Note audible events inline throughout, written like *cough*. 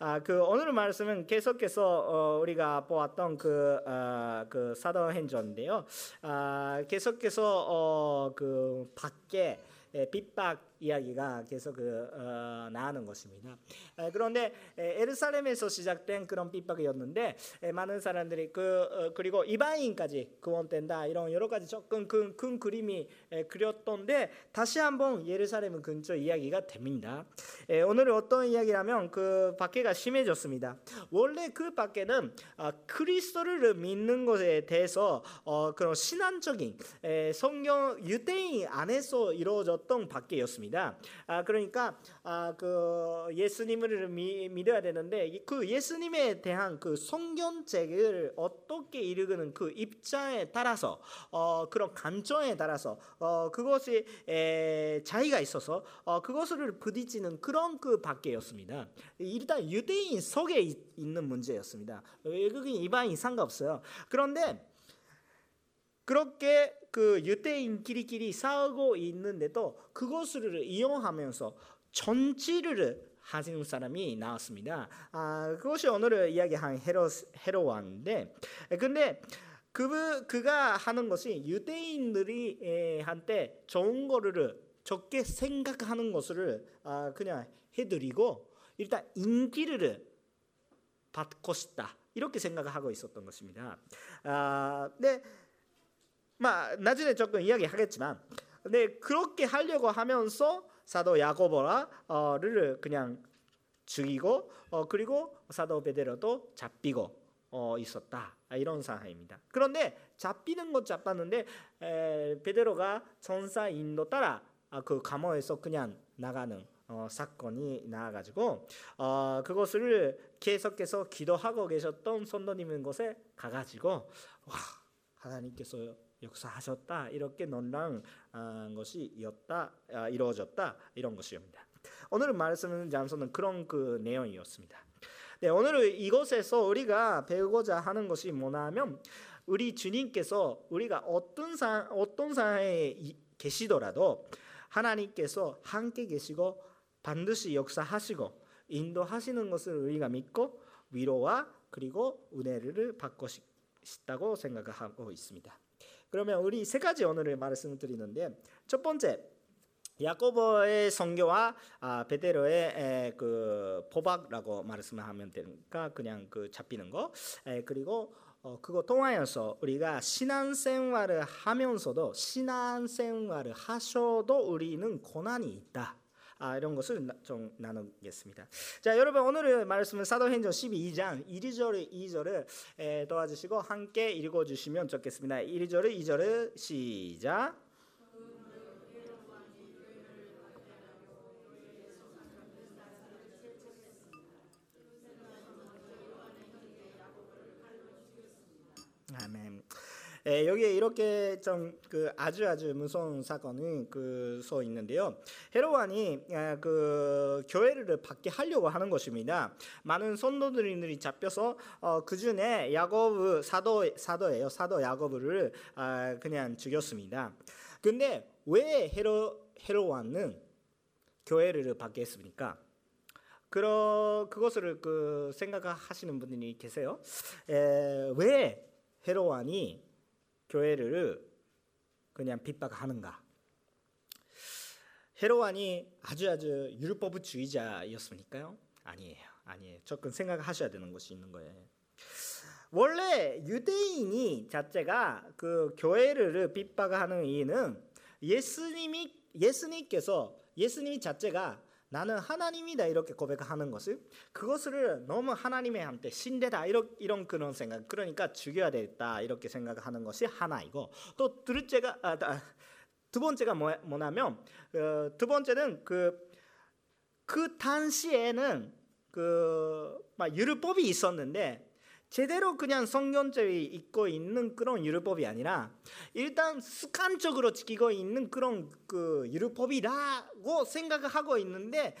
아, 그 오늘 말씀은 계속해서 어, 우리가 보았던 그, 어, 그 사도행전인데요. 아, 계속해서 어, 그 밖에 핍박 이야기가 계속 그, 어, 나오는 것입니다. 에, 그런데 에, 에르살렘에서 시작된 그런 핍박이었는데 에, 많은 사람들이 그 어, 그리고 이방인까지 구원된다 이런 여러 가지 조금 큰, 큰 그림이 에, 그렸던데 다시 한번 예루살렘 근처 이야기가 됩니다. 에, 오늘 어떤 이야기라면 그 밖에가 심해졌습니다. 원래 그 밖에는 어, 그리스도를 믿는 것에 대해서 어, 그런 신앙적인 에, 성경 유대인 안에서 이루어졌던 밖에였습니다. 아, 그러니까 아, 그 예수님을 미, 믿어야 되는데 그 예수님에 대한 그 성경책을 어떻게 읽는 그 입장에 따라서 어, 그런 관점에 따라서 어, 그것이 에, 차이가 있어서 어, 그것을 부딪히는 그런 그 밖에였습니다. 일단 유대인 속에 있는 문제였습니다. 외국인 이방인 상관없어요. 그런데 그렇게 그 유대인끼리끼리 싸우고 있는데도 그것을 이용하면서 전치를 하시는 사람이 나왔습니다. 아, 그것이 오늘 이야기한 헤로 헤로와인데, 근데 그 그가 하는 것이 유대인들이 한테 좋은 거를 적게 생각하는 것을 아, 그냥 해드리고 일단 인기를 받고 싶다 이렇게 생각하고 있었던 것입니다. 아, 네. 마 나중에 조금 이야기하겠지만 근데 그렇게 하려고 하면서 사도 야고보라를 그냥 죽이고 어, 그리고 사도 베드로도 잡히고 어, 있었다 이런 상황입니다. 그런데 잡히는 것 잡았는데 에, 베드로가 전사 인도 따라 아, 그 감옥에서 그냥 나가는 어, 사건이 나와가지고 어, 그것을 계속해서 기도하고 계셨던 선도님인 곳에 가가지고 와 하나님께서 역사하셨다 이렇게 논란 것이었다 아, 이루어졌다 이런 것입니다. 오늘 말씀은 잠소는 그런 그 내용이었습니다. 네, 오늘 이곳에서 우리가 배우고자 하는 것이 뭐냐면 우리 주님께서 우리가 어떤 상 어떤 상황에 계시더라도 하나님께서 함께 계시고 반드시 역사하시고 인도하시는 것을 우리가 믿고 위로와 그리고 은혜를 받고 싶다고 생각하고 있습니다. 그러면 우리 세 가지 오늘 말씀을 드리는데 첫 번째 야고보의 성교와 아, 베드로의 그 포박라고 말씀하면 되니까 그냥 그 잡히는 거 에, 그리고 어, 그거 통하여서 우리가 신앙생활을 하면서도 신앙생활을 하셔도 우리는 고난이 있다. 아, 이런 것을 좀 나누겠습니다. 자, 여러분 오늘의 말씀은 사도행전 12장 1절 2절을 도와주시고 함께 읽어 주시면 좋겠습니다. 1절 2절 시작. 아멘. 에, 여기에 이렇게 좀 그 아주 아주 무서운 사건이 그서 있는데요. 헤로안이 그 교회를 받게 하려고 하는 것입니다. 많은 선도들이 잡혀서 어, 그 중에 야고브 사도 사도예요. 사도 야고브를 아, 그냥 죽였습니다. 근데 왜 헤로 헤로안은 교회를 받게 했습니까? 그러 그것을 그 생각하시는 분들이 계세요. 에, 왜 헤로안이 교회를 그냥 핍박하는가? 헤로안이 아주 아주 율법주의자였습니까요? 아니에요, 아니에요. 조금 생각하셔야 되는 것이 있는 거예요. 원래 유대인이 자체가 그 교회를 핍박하는 이유는 예수님이 예수님께서 예수님 자체가 나는 하나님이다 이렇게 고백하는 것을 그것을 너무 하나님의 한테 신대다 이런 이런 그런 생각 그러니까 죽여야 되겠다 이렇게 생각하는 것이 하나이고 또 둘째가 아, 두 번째가 뭐, 뭐냐면 어, 두 번째는 그그 당시에는 그막 율법이 있었는데 제대로 그냥 성경죄에 있고 있는 그런 율법이 아니라 일단 습관적으로 지키고 있는 그런 그 율법이라고 생각하고 있는데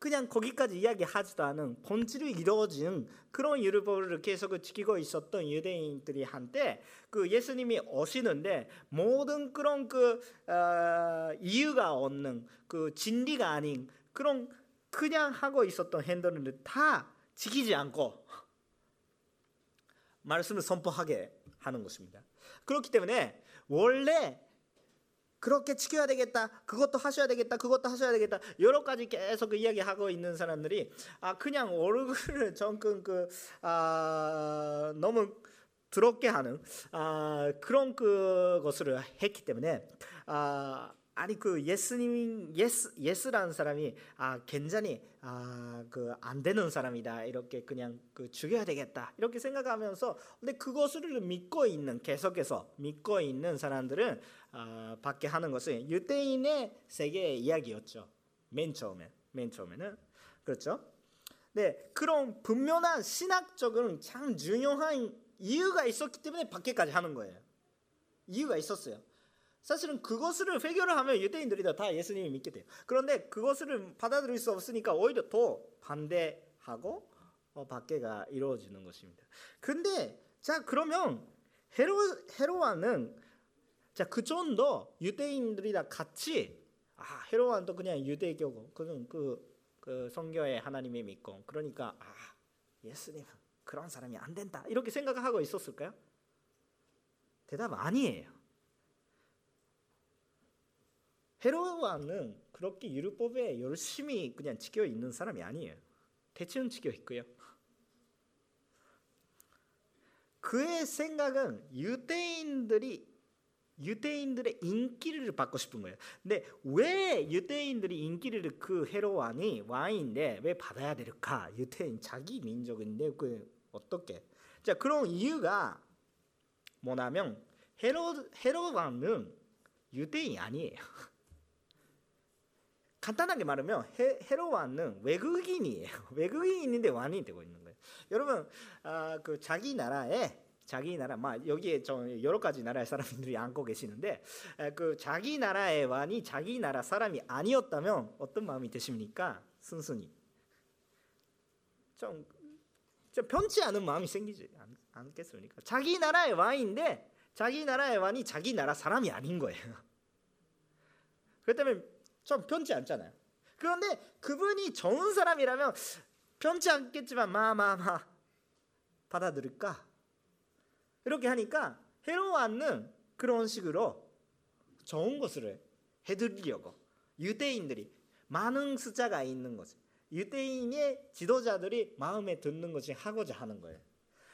그냥 거기까지 이야기하지도 않은 본질을 이루어지는 그런 율법을 계속 지키고 있었던 유대인들이 한때 그 예수님이 오시는데 모든 그런 그 어, 이유가 없는 그 진리가 아닌 그런 그냥 하고 있었던 행동을 다 지키지 않고 말씀을 선포하게 하는 것입니다. 그렇기 때문에 원래 그렇게 지켜야 되겠다. 그것도 하셔야 되겠다. 그것도 하셔야 되겠다. 여러 가지 계속 그 이야기하고 있는 사람들이 아 그냥 얼굴을 *laughs* 정말 그아 너무 더럽게 하는 아 그런 그 것을 했기 때문에 아 아니 그 예스님 예스 예스라는 사람이 아 굉장히 아그 안 되는 사람이다. 이렇게 그냥 그 죽여야 되겠다. 이렇게 생각하면서 근데 그것을 믿고 있는 계속해서 믿고 있는 사람들은 아 받게 하는 것은 유대인의 세계 이야기였죠. 맨 처음에 맨 처음에는. 그렇죠? 네 그런 분명한 신학적인 참 중요한 이유가 있었기 때문에 받게까지 하는 거예요. 이유가 있었어요 사실은 그것을 회개를 하면 유대인들이 다 예수님을 믿게 돼요. 그런데 그것을 받아들일 수 없으니까 오히려 더 반대하고 어, 박해가 이루어지는 것입니다. 근데 자 그러면 헤로 헤로와는 자그 정도 유대인들이 다 같이 아 헤로와도 그냥 유대교고 그는 그, 그 성교에 하나님이 믿고 그러니까 아 예수님은 그런 사람이 안 된다 이렇게 생각하고 있었을까요? 대답 아니에요. 헤로와는 그렇게 율법에 열심히 그냥 지켜 있는 사람이 아니에요. 대체는 지켜 있고요. 그의 생각은 유대인들이 유대인들의 인기를 받고 싶은 거예요. 근데 왜 유대인들이 인기를 그 헤로 왕이 왕인데 왜 받아야 될까? 유대인 자기 민족인데 그 어떻게? 자 그런 이유가 뭐냐면 헤로 헤로 왕은 유대인이 아니에요. 간단하게 말하면 헤, 헤로완은 외국인이에요. *laughs* 외국인인데 왕이 되고 있는 거예요. 여러분 아, 그 자기 나라에 자기 나라, 막 여기에 저 여러 가지 나라의 사람들이 앉고 계시는데 그 자기 나라의 왕이 자기 나라 사람이 아니었다면 어떤 마음이 드십니까? 순순히 좀, 좀 편치 않은 마음이 생기지 않, 않겠습니까? 자기 나라의 왕인데 자기 나라의 왕이 자기 나라 사람이 아닌 거예요. *laughs* 그렇기 때 좀 편치 않잖아요. 그런데 그분이 좋은 사람이라면 편치 않겠지만 마마마 받아들일까? 이렇게 하니까 헤로안는 그런 식으로 좋은 것을 해드리려고 유대인들이 많은 숫자가 있는 것을 유대인의 지도자들이 마음에 듣는 것이 하고자 하는 거예요.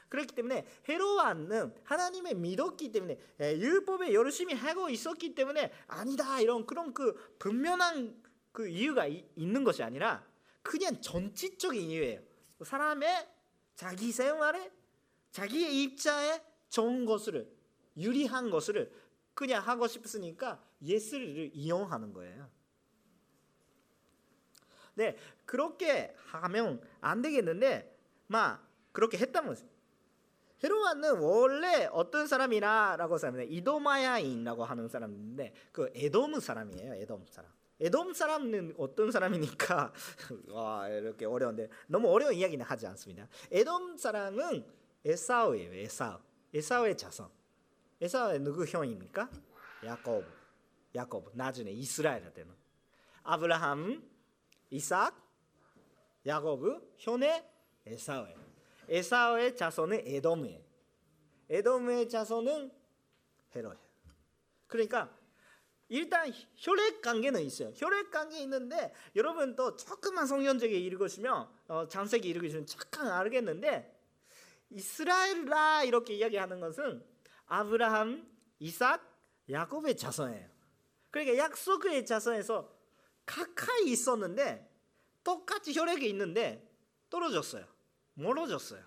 그렇기 때문에 헤로안는 하나님의 믿었기 때문에 율법에 열심히 하고 있었기 때문에 아니다 이런 그런 그 분명한 그 이유가 이, 있는 것이 아니라 그냥 전체적인 이유예요. 사람의 자기 생활에 자기의 입자에 좋은 것을 유리한 것을 그냥 하고 싶으니까 예수를 이용하는 거예요. 네, 그렇게 하면 안 되겠는데, 막 그렇게 했다면 헤로안은 원래 어떤 사람이라고 하면 이도마야인이라고 하는 사람인데 그 에돔 사람이에요. 에돔 사람. 에돔 사람은 어떤 사람이니까 *laughs* 와 이렇게 어려운데 너무 어려운 이야기는 하지 않습니다. 에돔 사람은 에사우예요. 에사우. 에사우의 자손. 에사우의 누구 형입니까? 야곱. 야곱. 나중에 이스라엘 되는. 아브라함, 이삭, 야곱, 현의 에사우예요. 에사오의 자손은 에돔이에요. 에돔의 자손은 헤로예요. 그러니까 일단 혈액 관계는 있어요. 혈액 관계 있는데 여러분 또 조금만 성경적에 읽으시면 어, 장세기 읽으시면 잠깐 알겠는데 이스라엘라 이렇게 이야기하는 것은 아브라함, 이삭, 야곱의 자손이에요. 그러니까 약속의 자손에서 가까이 있었는데 똑같이 혈액이 있는데 떨어졌어요. 멀어졌어요.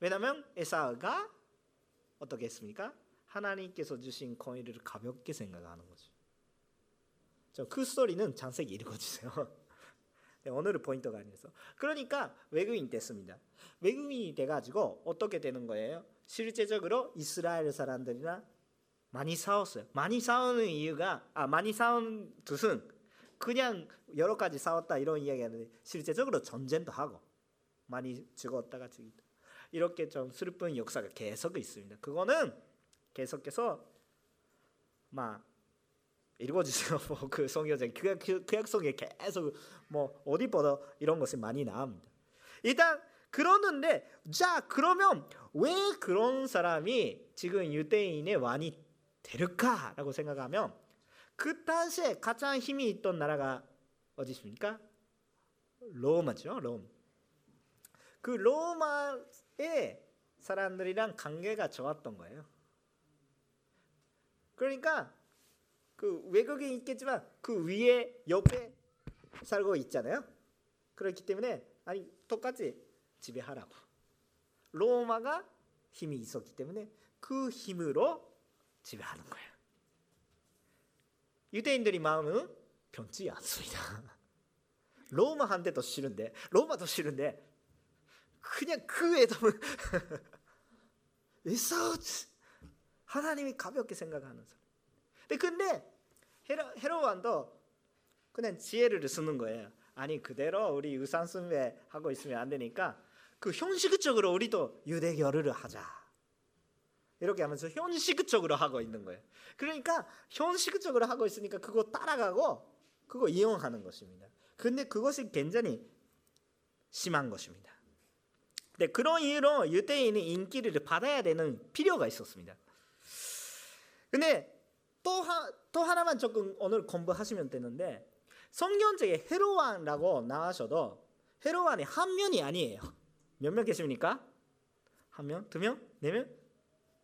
왜냐하면 에사가 어떻게 했습니까? 하나님께서 주신 권위를 가볍게 생각하는 거죠. 그 스토리는 장세기 읽어주세요. *laughs* 네, 오늘은 포인트가 아니어서. 그러니까 외국인 됐습니다. 외국인이 돼가지고 어떻게 되는 거예요? 실제적으로 이스라엘 사람들이랑 많이 싸웠어요. 많이 싸우는 이유가 아 많이 싸운 뜻은 그냥 여러 가지 싸웠다 이런 이야기 하는데 실제적으로 전쟁도 하고 많이 죽었다가 죽이다. 이렇게 좀 슬픈 역사가 계속 있습니다. 그거는 계속해서 막 읽어주세요. 뭐그 그, 그 약속에 계속 뭐 어디 보다 이런 것이 많이 나옵니다. 일단 그러는데 자 그러면 왜 그런 사람이 지금 유대인의 왕이 될까라고 생각하면 그 당시에 가장 힘이 있던 나라가 어디 있습니까? 로마죠. 롬. 그 로마의 사람들이랑 관계가 좋았던 거예요. 그러니까 그 외국인 있겠지만 그 위에 옆에 살고 있잖아요. 그렇기 때문에 아니 똑같이 지배하라고. 로마가 힘이 있었기 때문에 그 힘으로 지배하는 거예요. 유대인들이 마음은 변치 않습니다. *laughs* 로마한테 더 싫은데 로마도 싫은데 그냥 그 애덤을 에서 *laughs* 하나님이 가볍게 생각하는 사람. 근데 근데 헤로 헤로완도 그냥 지혜를 쓰는 거예요. 아니 그대로 우리 유산 숭배 하고 있으면 안 되니까 그 형식적으로 우리도 유대교를 하자. 이렇게 하면서 형식적으로 하고 있는 거예요. 그러니까 형식적으로 하고 있으니까 그거 따라가고 그거 이용하는 것입니다. 근데 그것이 굉장히 심한 것입니다. 네, 그런 이유로 유대인이 인기를 받아야 되는 필요가 있었습니다. 근데 또, 하, 또 하나만 조금 오늘 공부하시면 되는데 성경책에 헤로왕라고 나와셔도 헤로왕이 한 명이 아니에요. 몇 명 계십니까? 한 명, 두 명, 네 명?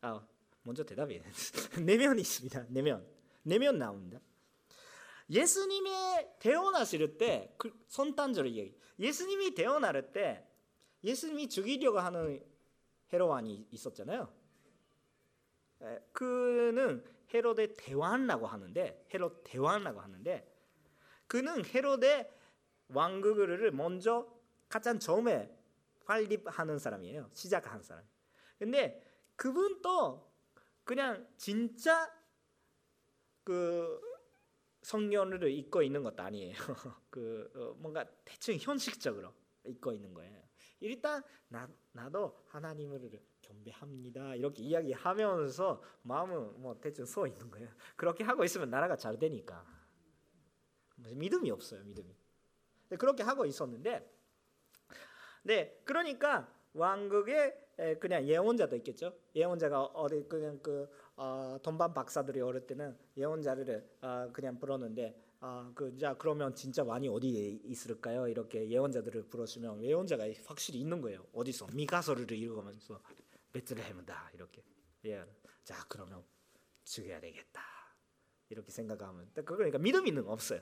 아, 먼저 대답이 *laughs* 네 명이 있습니다. 네 명, 네명 나옵니다. 예수님이 태어나실 때 그 선탄절을 얘기. 예수님이 태어날 때 예수님이 죽이려고 하는 헤로왕이 있었잖아요. 그는 헤로데 대왕이라고 하는데 헤로 대왕이라고 하는데 그는 헤로데 왕국을 먼저 가장 처음에 활립하는 사람이에요. 시작한 사람. 근데 그분도 그냥 진짜 그 성경을 읽고 있는 것도 아니에요. *laughs* 그 어, 뭔가 대충 현실적으로 읽고 있는 거예요. 일단 나, 나도 하나님을 경배합니다. 이렇게 이야기하면서 마음은 뭐 대충 서 있는 거예요. 그렇게 하고 있으면 나라가 잘 되니까 믿음이 없어요. 믿음이. 그렇게 하고 있었는데, 네 그러니까 왕국에 그냥 예언자도 있겠죠. 예언자가 어디 그냥 그 어, 돈반 박사들이 어릴 때는 예언자를 어, 그냥 불었는데 아, 그, 자, 그러면 진짜 많이 어디에 있을까요? 이렇게 예언자들을 불러주면 예언자가 확실히 있는 거예요. 어디서? 미가서를 읽으면서 베들레헴이다. 이렇게. 예. 자, 그러면 죽여야 되겠다. 이렇게 생각하면. 그러니까 믿음 있는 거 없어요.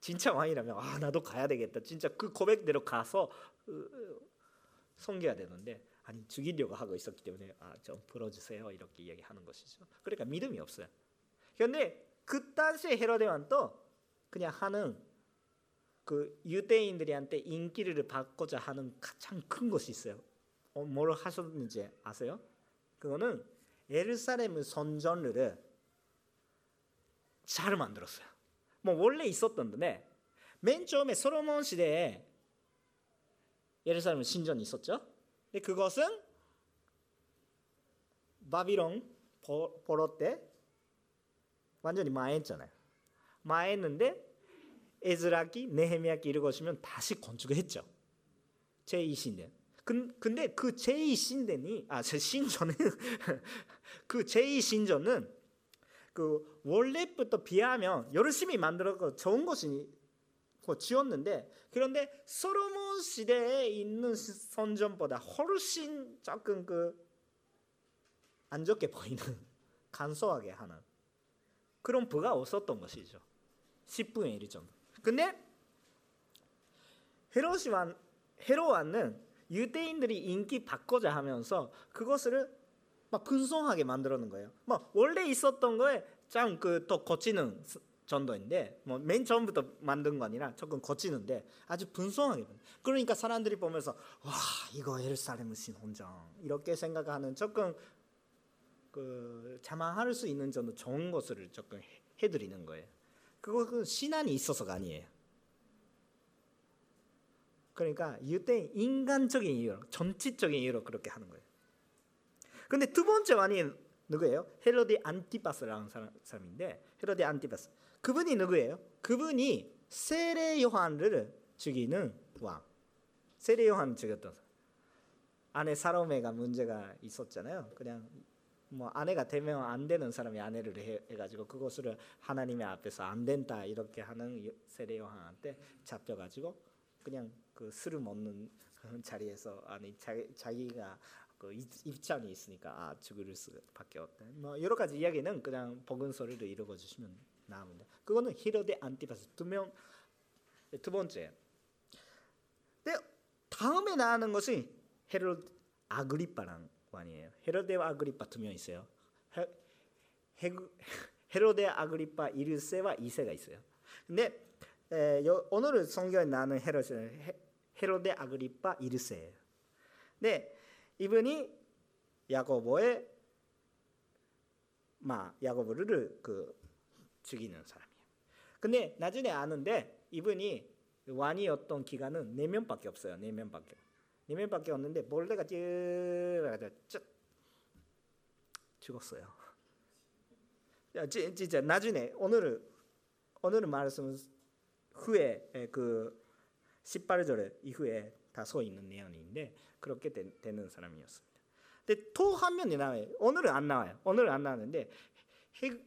진짜 왕이라면, 아, 나도 가야 되겠다. 진짜 그 고백대로 가서 섬겨야 되는데, 아니, 죽이려고 하고 있었기 때문에, 아, 좀 풀어주세요. 이렇게 이야기하는 것이죠. 그러니까 믿음이 없어요. 그런데 그 당시에 헤로데 왕도 그냥 하는 그 유대인들한테 인기를 받고자 하는 가장 큰 것이 있어요. 어, 뭘 하셨는지 아세요? 그거는 예루살렘 선전을 잘 만들었어요. 뭐 원래 있었던데 맨 처음에 솔로몬 시대에 예루살렘 신전이 있었죠. 근데 그것은 바비론 포로 때 완전히 망했잖아요. 망했는데 에즈라기, 네헤미야기 읽으시면 다시 건축했죠. 제2신殿. 근데 그 제2신殿이 아, 제 신전은 *laughs* 그 제2신전은 그 원래부터 비하면 열심히 만들어서 좋은 것이 지었는데 그런데 솔로몬 시대에 있는 선전보다 훨씬 조금 그 안 좋게 보이는 *laughs* 간소하게 하는 그런 부가 없었던 것이죠. 10분의 1 정도. 근데 헤롯이완 헤로완은 유대인들이 인기 받고자 하면서 그것을 막 분성하게 만들어놓은 거예요. 뭐 원래 있었던 거에 좀그더 고치는 정도인데 뭐 맨 처음부터 만든 거 아니라 조금 고치는데 아주 분성하게. 그러니까 사람들이 보면서 와 이거 예루살렘 신혼정 이렇게 생각하는 조금 그 자만할 수 있는 정도 좋은 것을 조금 해드리는 거예요. 그것은 신앙이 있어서가 아니에요. 그러니까 유대 인간적인 이유로, 전치적인 이유로 그렇게 하는 거예요. 근데 두 번째 왕이 누구예요? 헤로데 안티파스라는 사람, 인데 헤로데 안티파스. 그분이 누구예요? 그분이 세례 요한을 죽이는 왕. 세례 요한 죽였던 사람. 아내 사로메가 문제가 있었잖아요. 그냥 뭐 아내가 되면 안 되는 사람이 아내를 해, 해가지고 그것을 하나님의 앞에서 안 된다 이렇게 하는 세례 요한한테 잡혀가지고 그냥 그 술을 먹는 자리에서 아니 자기, 자기가 그 입장이 있으니까 아 죽을 수밖에 없다. 뭐 여러 가지 이야기는 그냥 복음서를 읽어 주시면 나옵니다. 그거는 히로데 안티파스 두명 두 번째. 근데 다음에 나오는 것이 헤롯 아그리파란 왕이에요. 헤로데 아그리파 두 명 있어요. 헤로데 아그리파 1세와 2세가 있어요. 근데 에, 요, 오늘 성경에 나오는 헤롯은 헤로데 아그리파 1세예요. 네, 이분이 야고보의 마 야고보를 그 죽이는 사람이에요. 근데 나중에 아는데 이분이 왕이었던 기간은 4명밖에 없어요. 4명밖에. 4명밖에 없는데 몰래가 쭉 죽었어요. 진짜 나중에 오늘 오늘 말씀 후에 그 18절 이후에 다소 있는 내용인데 그렇게 되, 는 사람이었습니다. 근데 또한 명이 나와요. 오늘은 안 나와요. 오늘은 안 나왔는데 헤,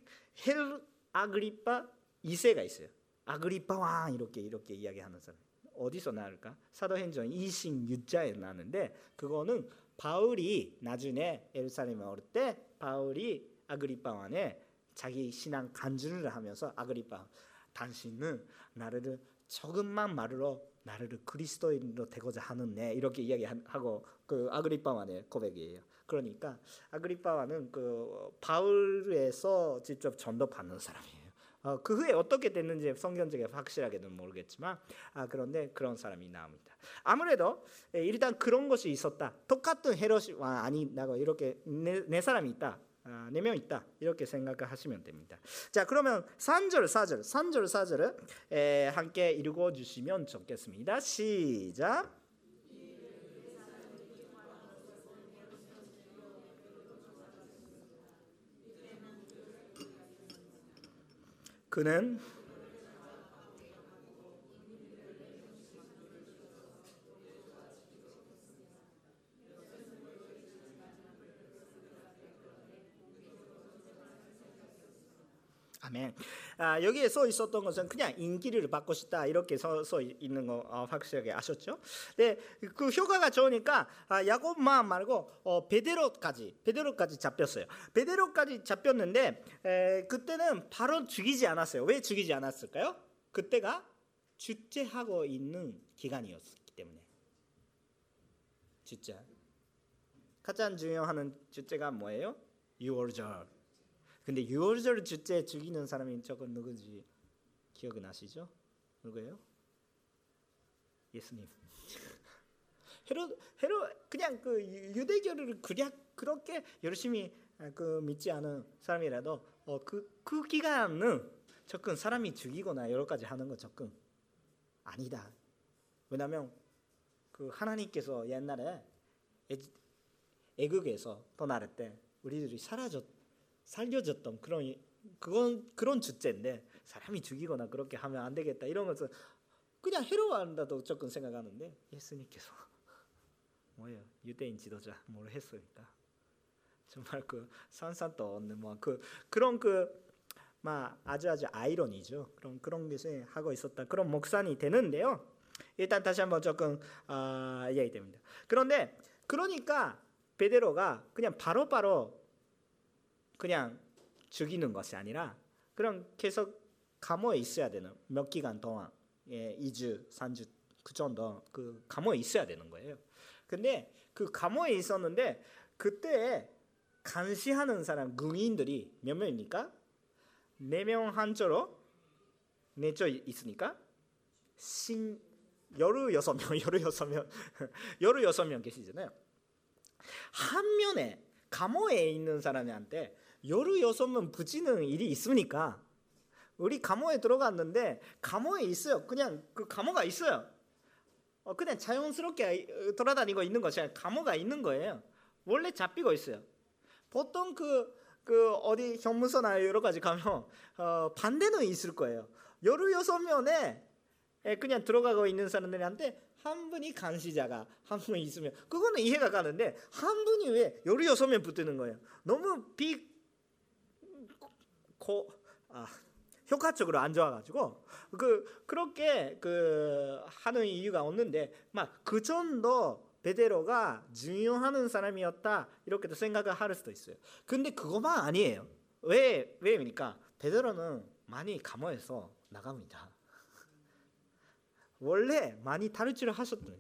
헤롯 아그리파 2세가 있어요. 아그리파 왕 이렇게 이렇게 이야기하는 사람. 어디서 나올까? 사도행전 26장에 나는데 그거는 바울이 나중에 예루살렘에 올 때 바울이 아그리파 왕에 자기 신앙 간증을 하면서 아그리파 당신은 나를 조금만 말로 나를 그리스도인으로 되고자 하네 이렇게 이야기하고 그 아그리파 왕의 고백이에요. 그러니까 아그리파와는 그 바울에서 직접 전도받는 사람이에요. 어, 그 후에 어떻게 됐는지 성경적에 확실하게는 모르겠지만 아, 그런데 그런 사람이 나옵니다. 아무래도 예, 일단 그런 것이 있었다. 똑같은 헤롯이 와 아니라고 이렇게 네, 네 사람이 있다. 아, 네명 있다 이렇게 생각하시면 됩니다. 자 그러면 3절 4절 3절 4절을 함께 읽어주시면 좋겠습니다. 시작. 그는 아멘. 아, 여기에 써 있었던 것은 그냥 인기를 받고 싶다 이렇게 써, 써 있는 거 어, 확실하게 아셨죠? 네, 그 효과가 좋으니까 아, 야곱만 말고 어, 베드로까지 베드로까지 잡혔어요. 베드로까지 잡혔는데 에, 그때는 바로 죽이지 않았어요. 왜 죽이지 않았을까요? 그때가 주제하고 있는 기간이었기 때문에 주제 가장 중요한 주제가 뭐예요? 6월절 근데 6월절 주째 죽이는 사람이 저건 누구지 기억 나시죠? 누구예요? 예수님. *laughs* 헤로 헤로 그냥 그 유대교를 그냥 그렇게 열심히 아, 그 믿지 않은 사람이라도 어, 그, 그 기간은 접근 사람이 죽이거나 여러 가지 하는 거 접근 아니다. 왜냐하면 그 하나님께서 옛날에 애국에서 떠날 때 우리들이 사라졌 살려졌던 그런 그건 그런 주제인데 사람이 죽이거나 그렇게 하면 안 되겠다 이런 것은 그냥 해로워한다도 조금 생각하는데 예수님께서 *laughs* 뭐예요? 유대인 지도자 뭘 했으니까 정말 그 산산도 없는 뭐그 그런 그막 아주 아주 아이러니죠. 그런 그런 것을 하고 있었다. 그런 목산이 되는데요. 일단 다시 한번 조금 아, 이야기됩니다. 그런데 그러니까 베드로가 그냥 바로바로 바로 그냥 죽이는 것이 아니라 그럼 계속 감옥에 있어야 되는 몇 기간 동안 예, 2주, 3주 그 정도 그 감옥에 있어야 되는 거예요. 근데 그 감옥에 있었는데 그때 감시하는 사람 군인들이 몇 명입니까? 네 명 한조로 네조 있으니까 신 열여섯 명, 열여섯 명, *laughs* 열여섯 명 계시잖아요. 한 면에 감옥에 있는 사람한테 열흘 여섯면 부지는 일이 있습니까? 우리 감옥에 들어갔는데 감옥에 있어요. 그냥 그 감옥가 있어요. 어, 그냥 자연스럽게 돌아다니고 있는 것이 아니라 감옥가 있는 거예요. 원래 잡히고 있어요. 보통 그 그 어디 형무소나 여러 가지 가면 어, 반대는 있을 거예요. 열여섯 명에 그냥 들어가고 있는 사람들한테 한 분이 감시자가 한분 있으면 그거는 이해가 가는데 한 분이 왜 열여섯 명 붙는 거예요. 너무 비 고, 아, 효과적으로 안 좋아가지고 그 그렇게 그 하는 이유가 없는데 막그 정도 베데로가 중요하는 사람이었다 이렇게도 생각을 할 수도 있어요. 근데 그것만 아니에요. 왜 왜입니까? 베데로는 많이 감옥에서 나갑니다. 원래 많이 탈출을 하셨던.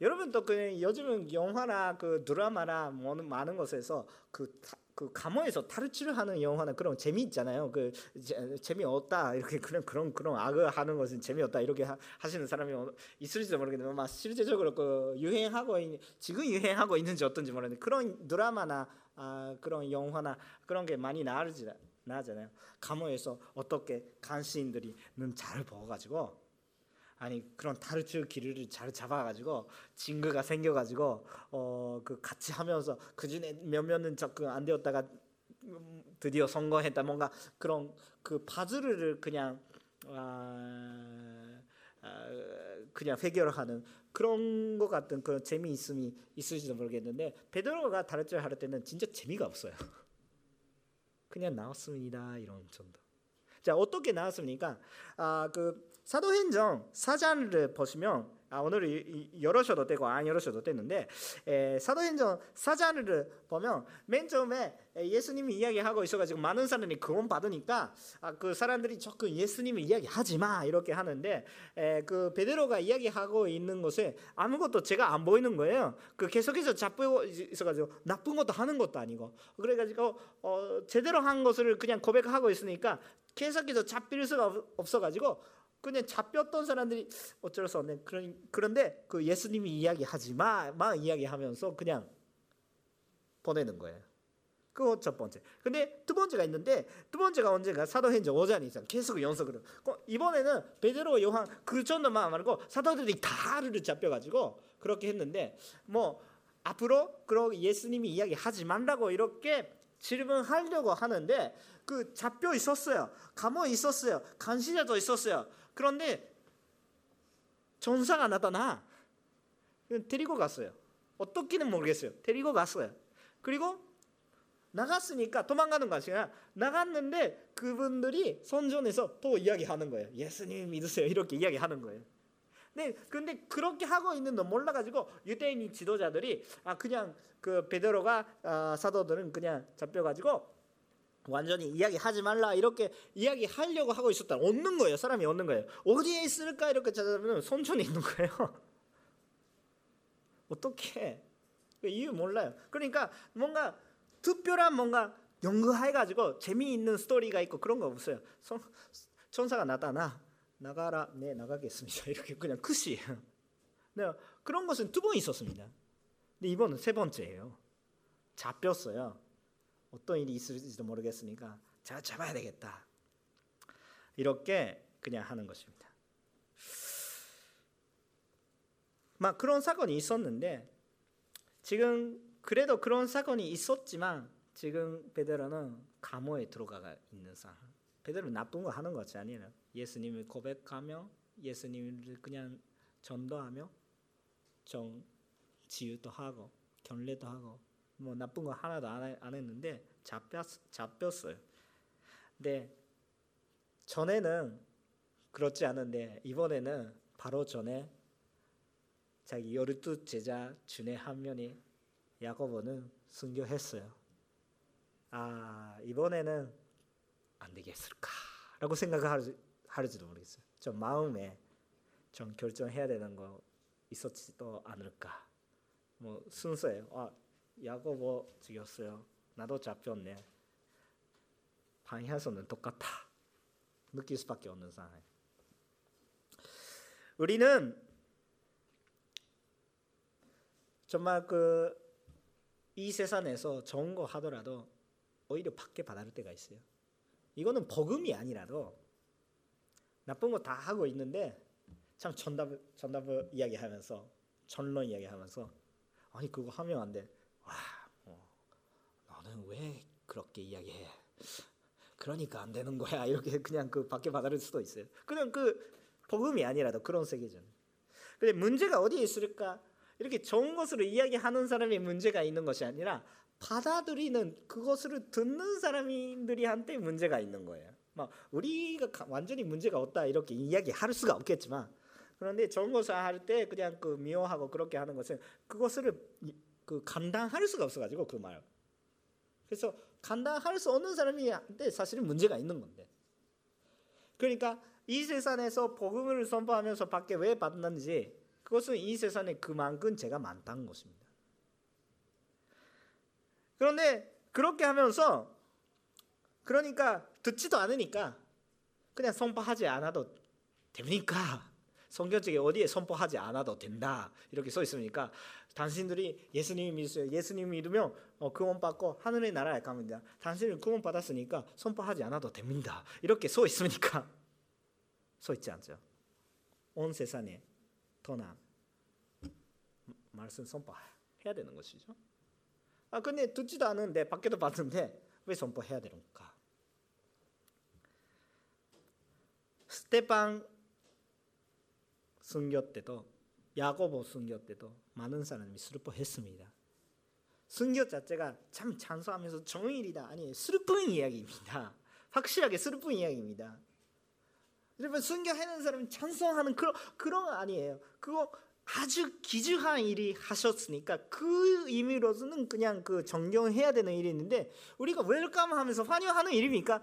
여러분도 그 요즘은 영화나 그 드라마나 뭐 많은 것에서 그, 그 감옥에서 탈출을 하는 영화나 그런 재미 있잖아요. 그 재미 없다 이렇게 *laughs* 그런 그런 그런 악을 하는 것은 재미 없다 이렇게 하, 시는 사람이 있을지도 모르겠는데 막 실제적으로 그 유행하고 있, 지금 유행하고 있는지 어떤지 모르겠는데 그런 드라마나 아, 그런 영화나 그런 게 많이 나르지 나잖아요. 감옥에서 어떻게 간신들이는 잘 보가지고 아니 그런 다르츠 길을 잘 잡아가지고 징그가 생겨가지고 어 그 같이 하면서 그 중에 몇 명은 접근 안 되었다가 드디어 성공했다 뭔가 그런 그 파즈를 그냥 아, 아 그냥 해결하는 그런 것 같은 그 재미있음이 있을지도 모르겠는데 베드로가 다르츠를 할 때는 진짜 재미가 없어요. *laughs* 그냥 나왔습니다 이런 정도. 자 어떻게 나왔습니까? 아그 사도행전 사장을 보시면 아, 오늘 열어셔도 되고 안 열어셔도 되는데 에, 사도행전 사장을 보면 맨 처음에 예수님이 이야기하고 있어가지고 많은 사람이 구원 받으니까 아, 그 사람들이 조금 예수님이 이야기하지 마 이렇게 하는데 에, 그 베드로가 이야기하고 있는 것에 아무것도 제가 안 보이는 거예요. 그 계속해서 잡고 있어가지고 나쁜 것도 하는 것도 아니고 그래가지고 어, 제대로 한 것을 그냥 고백하고 있으니까 계속해서 잡힐 수가 없어가지고 그냥 잡혔던 사람들이 어쩔 수 없네. 그런 그런데 그 예수님이 이야기하지 마, 막 이야기하면서 그냥 보내는 거예요. 그거 첫 번째. 근데 두 번째가 있는데 두 번째가 언제가 사도행전 5장 이상 계속 연속으로. 이번에는 베드로 요한 그 정도만 말고 사도들이 다를 잡혀가지고 그렇게 했는데 뭐 앞으로 그러 예수님이 이야기하지 말라고 이렇게 질문하려고 하는데 그 잡혀 있었어요. 감옥에 있었어요. 간신자도 있었어요. 그런데 전사가 나타나 데리고 갔어요. 어떻게는 모르겠어요. 데리고 갔어요. 그리고 나갔으니까 도망가는 것이 아니라 나갔는데 그분들이 선전에서 또 이야기하는 거예요. 예수님 믿으세요. 이렇게 이야기하는 거예요. 네, 근데 그렇게 하고 있는 너 몰라가지고 유대인 지도자들이 아 그냥 그 베드로가 아, 사도들은 그냥 잡혀가지고 완전히 이야기하지 말라 이렇게 이야기하려고 하고 있었다. 얻는 거예요. 사람이 얻는 거예요. 어디에 있을까 이렇게 찾아보면 손촌에 있는 거예요. *laughs* 어떻게 그 이유 몰라요. 그러니까 뭔가 특별한 뭔가 연구해가지고 재미있는 스토리가 있고 그런 거 없어요. 천사가 나타나 나가라 네 나가겠습니다. *laughs* 이렇게 그냥 크시. 네, 그런 것은 두 번 있었습니다. 근데 이번은 세 번째예요. 잡혔어요. 어떤 일이 있을지도 모르겠으니까 제가 잡아야 되겠다. 이렇게 그냥 하는 것입니다. 막 그런 사건이 있었는데 지금 그래도 그런 사건이 있었지만 지금 베드로는 감옥에 들어가 있는 상황. 베드로 나쁜 거 하는 것이 아니에요. 예수님을 고백하며 예수님을 그냥 전도하며 정 지유도 하고 견례도 하고 뭐 나쁜 거 하나도 안, 안 했는데 잡혔 잡혔어요. 근데 전에는 그렇지 않은데 이번에는 바로 전에 자기 열두 제자 중에 한 명이 야고보는 순교했어요. 아 이번에는 안 되겠을까라고 생각을 하지도 모르겠어요. 좀 마음에 좀 결정해야 되는 거 있었지도 않을까. 뭐 순서예요. 아 야고보 죽였어요. 나도 잡혔네. 방향성은 똑같아. 느낄 수밖에 없는 상황. 우리는 정말 그 이 세상에서 좋은 거 하더라도 오히려 받게 받을 때가 있어요. 이거는 복음이 아니라도 나쁜 거 다 하고 있는데 참 전답 전답을 이야기하면서 전론 이야기하면서 아니 그거 하면 안 돼. 그렇게 이야기해. 그러니까 안 되는 거야. *laughs* 이렇게 그냥 그 밖에 받아들일 수도 있어요. 그냥 그 복음이 아니라도 그런 세계잖아요. 근데 문제가 어디에 있을까? 이렇게 좋은 것으로 이야기하는 사람이 문제가 있는 것이 아니라 받아들이는 그것을 듣는 사람들이한테 문제가 있는 거예요. 막 우리가 완전히 문제가 없다 이렇게 이야기할 수가 없겠지만 그런데 좋은 것을 할 때 그냥 그 미워하고 그렇게 하는 것은 그것을 그 감당할 수가 없어가지고 그 말. 그래서 감당할 수 없는 사람이한테 사실은 문제가 있는 건데. 그러니까 이 세상에서 복음을 선포하면서 밖에 왜 받는지 그것은 이 세상에 그만큼 죄가 많다는 것입니다. 그런데 그렇게 하면서 그러니까 듣지도 않으니까 그냥 선포하지 않아도 됩니까? 성경책에 어디에 선포하지 않아도 된다 이렇게 써 있으니까 당신들이 예수님 믿으세요. 예수님 믿으면 어, 구원 받고 하늘의 나라에 갑니다. 당신은 구원 받았으니까 선포하지 않아도 됩니다. 이렇게 써 있으니까 *laughs* 써 있지 않죠. 온 세상에 떠나 말씀 선포해야 되는 것이죠. 아 근데 듣지도 않은데 밖에도 봤는데 왜 선포해야 되는가? 스테판 순교 때도 야고보 순교 때도 많은 사람이 슬퍼했습니다. 순교 자체가 참 찬송하면서 정일이다 아니 슬픈 이야기입니다. 확실하게 슬픈 이야기입니다. 여러분 순교하는 사람이 찬송하는 그런 그런 아니에요. 그거 아주 기주한 일이 하셨으니까 그 의미로서는 그냥 그 존경해야 되는 일이 있는데 우리가 웰컴하면서 환영하는 일입니까?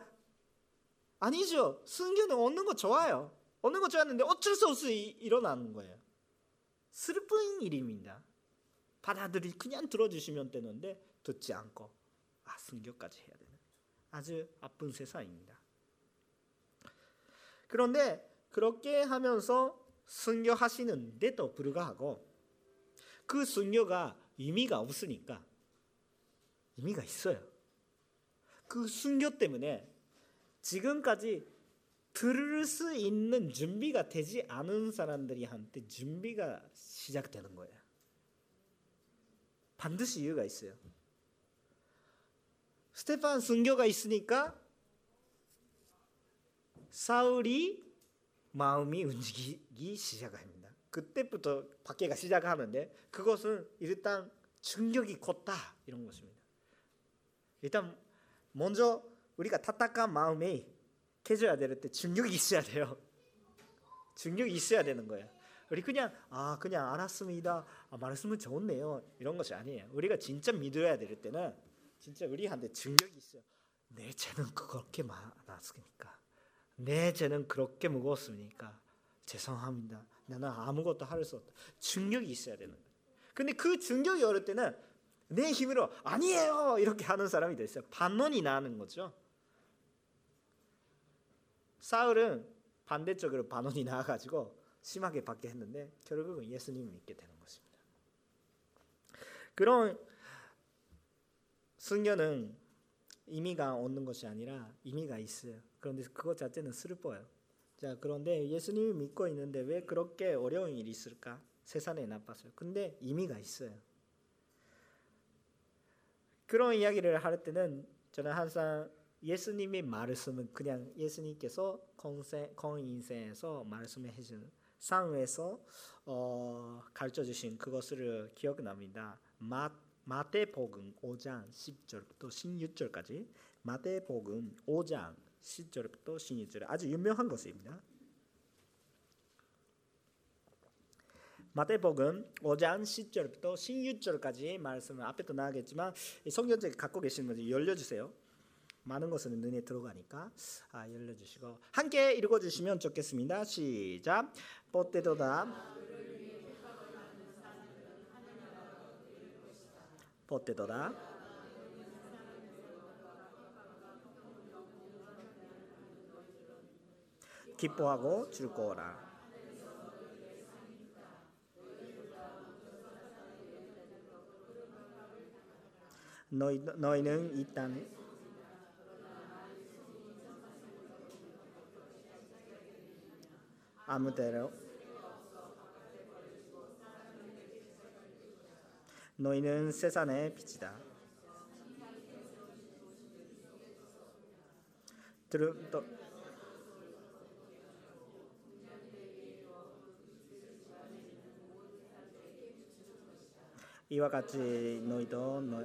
아니죠. 순교는 얻는 거 좋아요. 얻는 거 좋았는데 어쩔 수 없이 일어나는 거예요. 슬픈 일입니다. 받아들이 그냥 들어주시면 되는데 듣지 않고 아 순교까지 해야 되는 아주 아픈 세상입니다. 그런데 그렇게 하면서 순교하시는데도 불구하고 그 순교가 의미가 없으니까 의미가 있어요. 그 순교 때문에 지금까지 들을 수 있는 준비가 되지 않은 사람들이 한테 준비가 시작되는 거예요. 반드시 이유가 있어요. 스테판 순교가 있으니까 사울이 마음이 움직이기 시작합니다. 그때부터 박해가 시작하는데 그것은 일단 충격이 컸다 이런 것입니다. 일단 먼저 우리가 타tak한 마음이 캐줘야 될때 충격이 있어야 돼요. 충격이 있어야 되는 거예요. 우리 그냥 아 그냥 알았습니다. 아, 말씀은 좋네요. 이런 것이 아니에요. 우리가 진짜 믿어야 될 때는 진짜 우리한테 충격이 있어요. 내 죄는 그렇게 많았습니까? 내 죄는 그렇게 무거웠습니까? 죄송합니다. 나는 아무것도 할 수 없다. 충격이 있어야 되는 거예요. 근데 그 충격이 어릴 때는 내 힘으로 아니에요 이렇게 하는 사람이 됐어요. 반론이 나는 거죠. 사울은 반대쪽으로 반론이 나와가지고 심하게 받게 했는데 결국은 예수님을 믿게 되는 것입니다. 그런 승려는 의미가 없는 것이 아니라 의미가 있어요. 그런데 그것 자체는 슬퍼요. 자 그런데 예수님을 믿고 있는데 왜 그렇게 어려운 일이 있을까? 세상에 나빴어요. 근데 의미가 있어요. 그런 이야기를 할 때는 저는 항상 예수님의 말씀은 그냥 예수님께서 공인생에서 말씀해 주신 상에서 어, 가르쳐 주신 그것을 기억납니다. 마, 마태복음 5장 10절부터 16절까지 마태복음 5장 10절부터 16절 아주 유명한 것입니다. 마태복음 5장 10절부터 16절까지 말씀을 앞에도 나가겠지만 성경책 갖고 계신 분들 열려주세요. 많은 것은 눈에 들어가니까 아, 열려주시고 함께 읽어주시면 좋겠습니다. 시작. 뽀떼도다. 뽀떼도다. 기뻐하고 즐거워라. 너희 너희는 이 땅. 아무데로 너희는 세상의 빛이다. 들은 또 이와 같이 너희도 너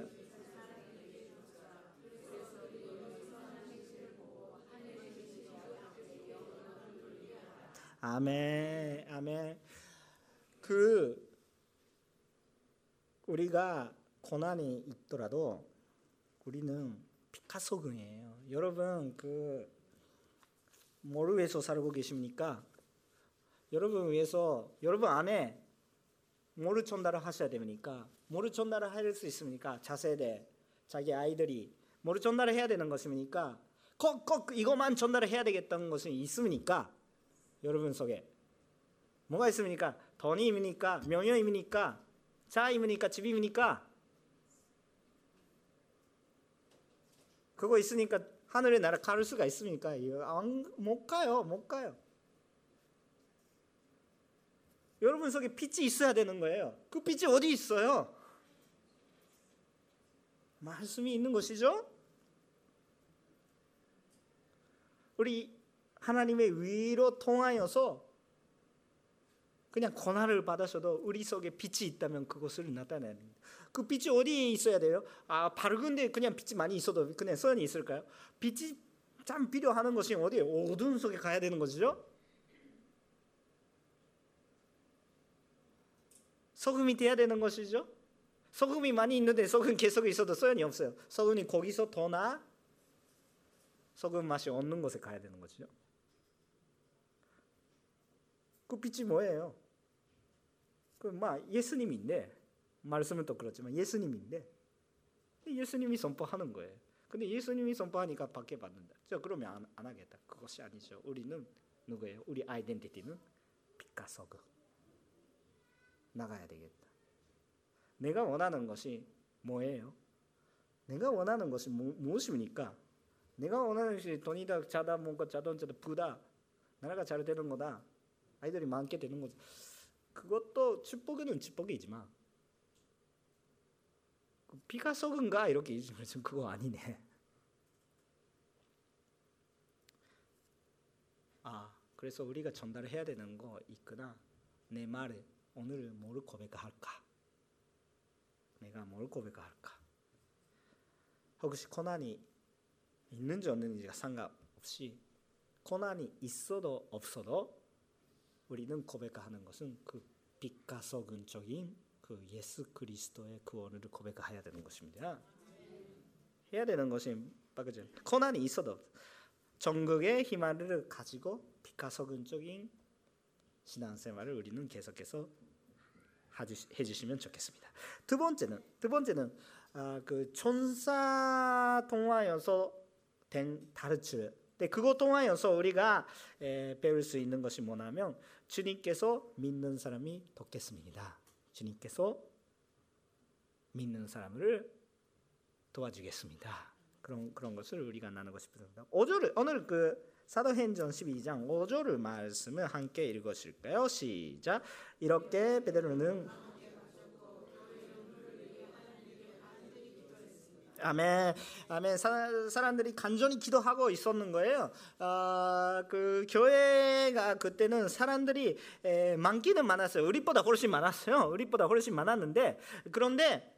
아멘 아멘 그 우리가 고난이 있더라도 우리는 피카소근이에요. 여러분 그 뭐를 위해서 살고 계십니까? 여러분 위해서 여러분 안에 뭐를 전달을 하셔야 됩니까? 뭐를 전달을 할 수 있습니까? 자세대 자기 아이들이 뭐를 전달을 해야 되는 것입니까? 꼭 꼭 이것만 전달을 해야 되겠다는 것은 있습니까? 여러분 속에 뭐가 있습니까? 돈이 입니까? 명예 입니까? 자입니까? 집 입니까? 그거 있으니까 하늘의 나라 갈 수가 있습니까? 못 가요, 못 가요. 여러분 속에 빛이 있어야 되는 거예요. 그 빛이 어디 있어요? 말씀이 있는 것이죠. 우리 하나님의 위로 통하여서 그냥 권한을 받아서도 우리 속에 빛이 있다면 그것을 나타내는 그 빛이 어디에 있어야 돼요? 아 밝은데 그냥 빛이 많이 있어도 그냥 선이 있을까요? 빛이 참 필요하는 것이 어디에 어두운 속에 가야 되는 것이죠? 소금이 돼야 되는 것이죠. 소금이 많이 있는데 소금 계속 있어도 소용이 없어요. 소금이 거기서 더나 소금 맛이 없는 곳에 가야 되는 것이죠. 그 빛이 뭐예요? 그막 예수님인데 말씀은 또 그렇지만 예수님인데 예수님이 선포하는 거예요. 근데 예수님이 선포하니까 받게 받는다. 저 그러면 안, 안 하겠다. 그것이 아니죠. 우리는 누구예요? 우리 아이덴티티는 빛과 소금. 나가야 되겠다. 내가 원하는 것이 뭐예요? 내가 원하는 것이 뭐, 무엇입니까? 내가 원하는 것이 돈이다, 자다, 뭔가 자동차다, 부다, 나라가 잘 되는 거다, 아이들이 많게 되는 거다. 그것도 축복은 축복이지만 피가 썩은가 이렇게 잊으면 그거 아니네. 아 그래서 우리가 전달해야 되는 거 있구나. 내 말에 오늘 뭘 고백할까? 내가 뭘 고백할까? 혹시 고난이 있는지 없는지가 상관없이 고난이 있어도 없어도 우리는 고백하는 것은 그 빛과 썩은 적인 그 예수 그리스도의 구원을 고백해야 되는 것입니다. 해야 되는 것이 바그죠. 고난이 있어도 전국의 희망을 가지고 빛과 썩은 적인 신앙생활을 우리는 계속해서 해주시면 좋겠습니다. 두 번째는 두 번째는 아, 그 천사 통하여서 된 다르츠 네, 그것 통하여서 우리가 에, 배울 수 있는 것이 뭐냐면 주님께서 믿는 사람이 돕겠습니다. 주님께서 믿는 사람을 도와주겠습니다. 그런 그런 것을 우리가 나누고 싶습니다. 5절을 오늘 그 사도행전 12장 5절을 말씀을 함께 읽으실까요? 시작. 이렇게 베드로는 아멘, 아멘. 사, 사람들이 간절히 기도하고 있었는 거예요. 어, 그 교회가 그때는 사람들이 에, 많기는 많았어요. 우리보다 훨씬 많았어요. 우리보다 훨씬 많았는데 그런데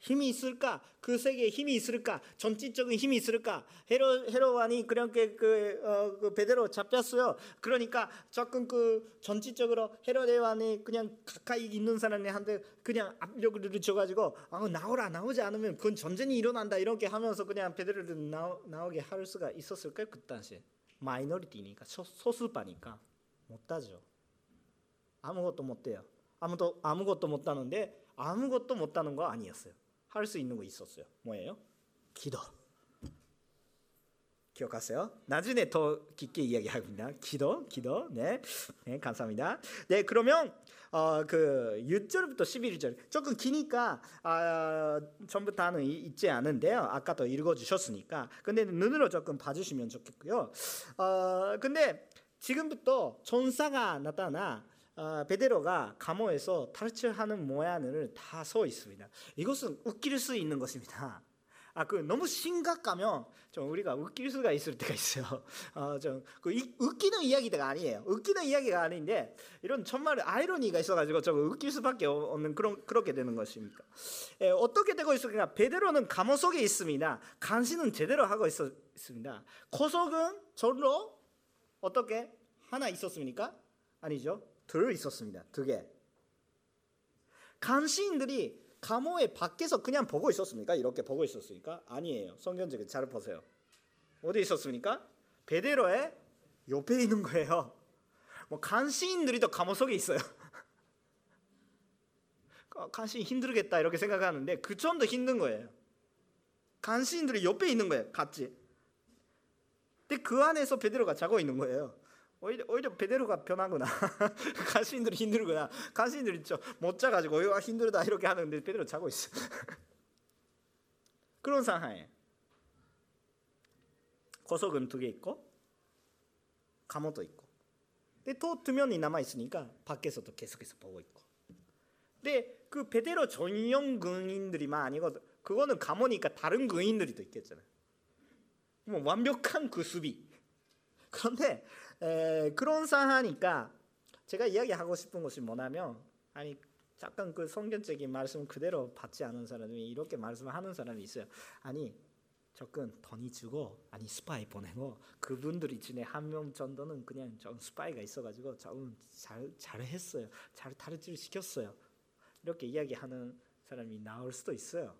힘이 있을까? 그 세계에 힘이 있을까? 전지적인 힘이 있을까? 헤로 헤로완이 그렇게 그, 어, 그 베드로 잡혔어요. 그러니까 조금 그 전지적으로 헤로데완이 그냥 가까이 있는 사람한테 그냥 압력을 줘가지고 아, 나오라 나오지 않으면 그건 전쟁이 일어난다 이렇게 하면서 그냥 베드로를 나오, 나오게 할 수가 있었을까요? 그 당시 마이너리티니까 소, 소수파니까 못하죠. 아무것도 못돼요. 아무도 아무것도 못하는데 아무것도 못하는 거 아니었어요. 할 수 있는 거 있었어요. 뭐예요? 기도. 기억하세요? 나중에 더 깊게 이야기합니다. 기도, 기도. 네, 네 감사합니다. 네, 그러면 어, 그 6절부터 11절 조금 기니까 아, 전부 다는 있지 않은데요. 아까도 읽어주셨으니까. 근데 눈으로 조금 봐주시면 좋겠고요. 어, 근데 지금부터 전사가 나타나 아, 베드로가 감옥에서 탈출하는 모양을 다 써 있습니다. 이것은 웃길 수 있는 것입니다. 아 그 너무 심각하면 좀 우리가 웃길 수가 있을 때가 있어요. 어 좀그 웃기는 이야기가 아니에요. 웃기는 이야기가 아닌데 이런 정말 아이러니가 있어가지고 좀 웃길 수밖에 없는 그런 그렇게 되는 것입니까? 예, 어떻게 되고 있습니까? 베드로는 감옥 속에 있습니다. 간신은 제대로 하고 있었습니다. 고속은 절로 어떻게 하나 있었습니까? 아니죠. 둘 있었습니다. 두 개. 간신들이 감옥의 밖에서 그냥 보고 있었습니까? 이렇게 보고 있었습니까? 아니에요. 성경책에 잘 보세요. 어디 있었습니까? 베드로의 옆에 있는 거예요. 뭐 간신들이 더 감옥 속에 있어요. *laughs* 간신 힘들겠다 이렇게 생각하는데 그 좀 더 힘든 거예요. 간신들이 옆에 있는 거예요. 같이. 근데 그 안에서 베드로가 자고 있는 거예요. 오히려, 오히려 베드로가 변하구나. *laughs* 간신들이 힘들구나. 간신들이 못 자가지고 어 힘들다 이렇게 하는데 베드로 자고 있어. *laughs* 그런 상황에 고속은 두 개 있고 감옥도 있고. 근데 또두 명이 남아 있으니까 밖에서도 계속해서 보고 있고. 근데 그 베드로 전용 군인들이만 아니고 그거는 감옥이니까 다른 군인들이 또 있겠잖아요. 뭐 완벽한 그 수비. *laughs* 그런데 에, 그런 상하니까 제가 이야기하고 싶은 것이 뭐냐면 아니 잠깐 그 성경적인 말씀 그대로 받지 않은 사람이 이렇게 말씀하는 사람이 있어요. 아니 조금 돈이 주고 아니 스파이 보내고 그분들 이 중에 한 명 정도는 그냥 좀 스파이가 있어가지고 좀잘 잘했어요. 잘 탈출 시켰어요. 이렇게 이야기하는 사람이 나올 수도 있어요.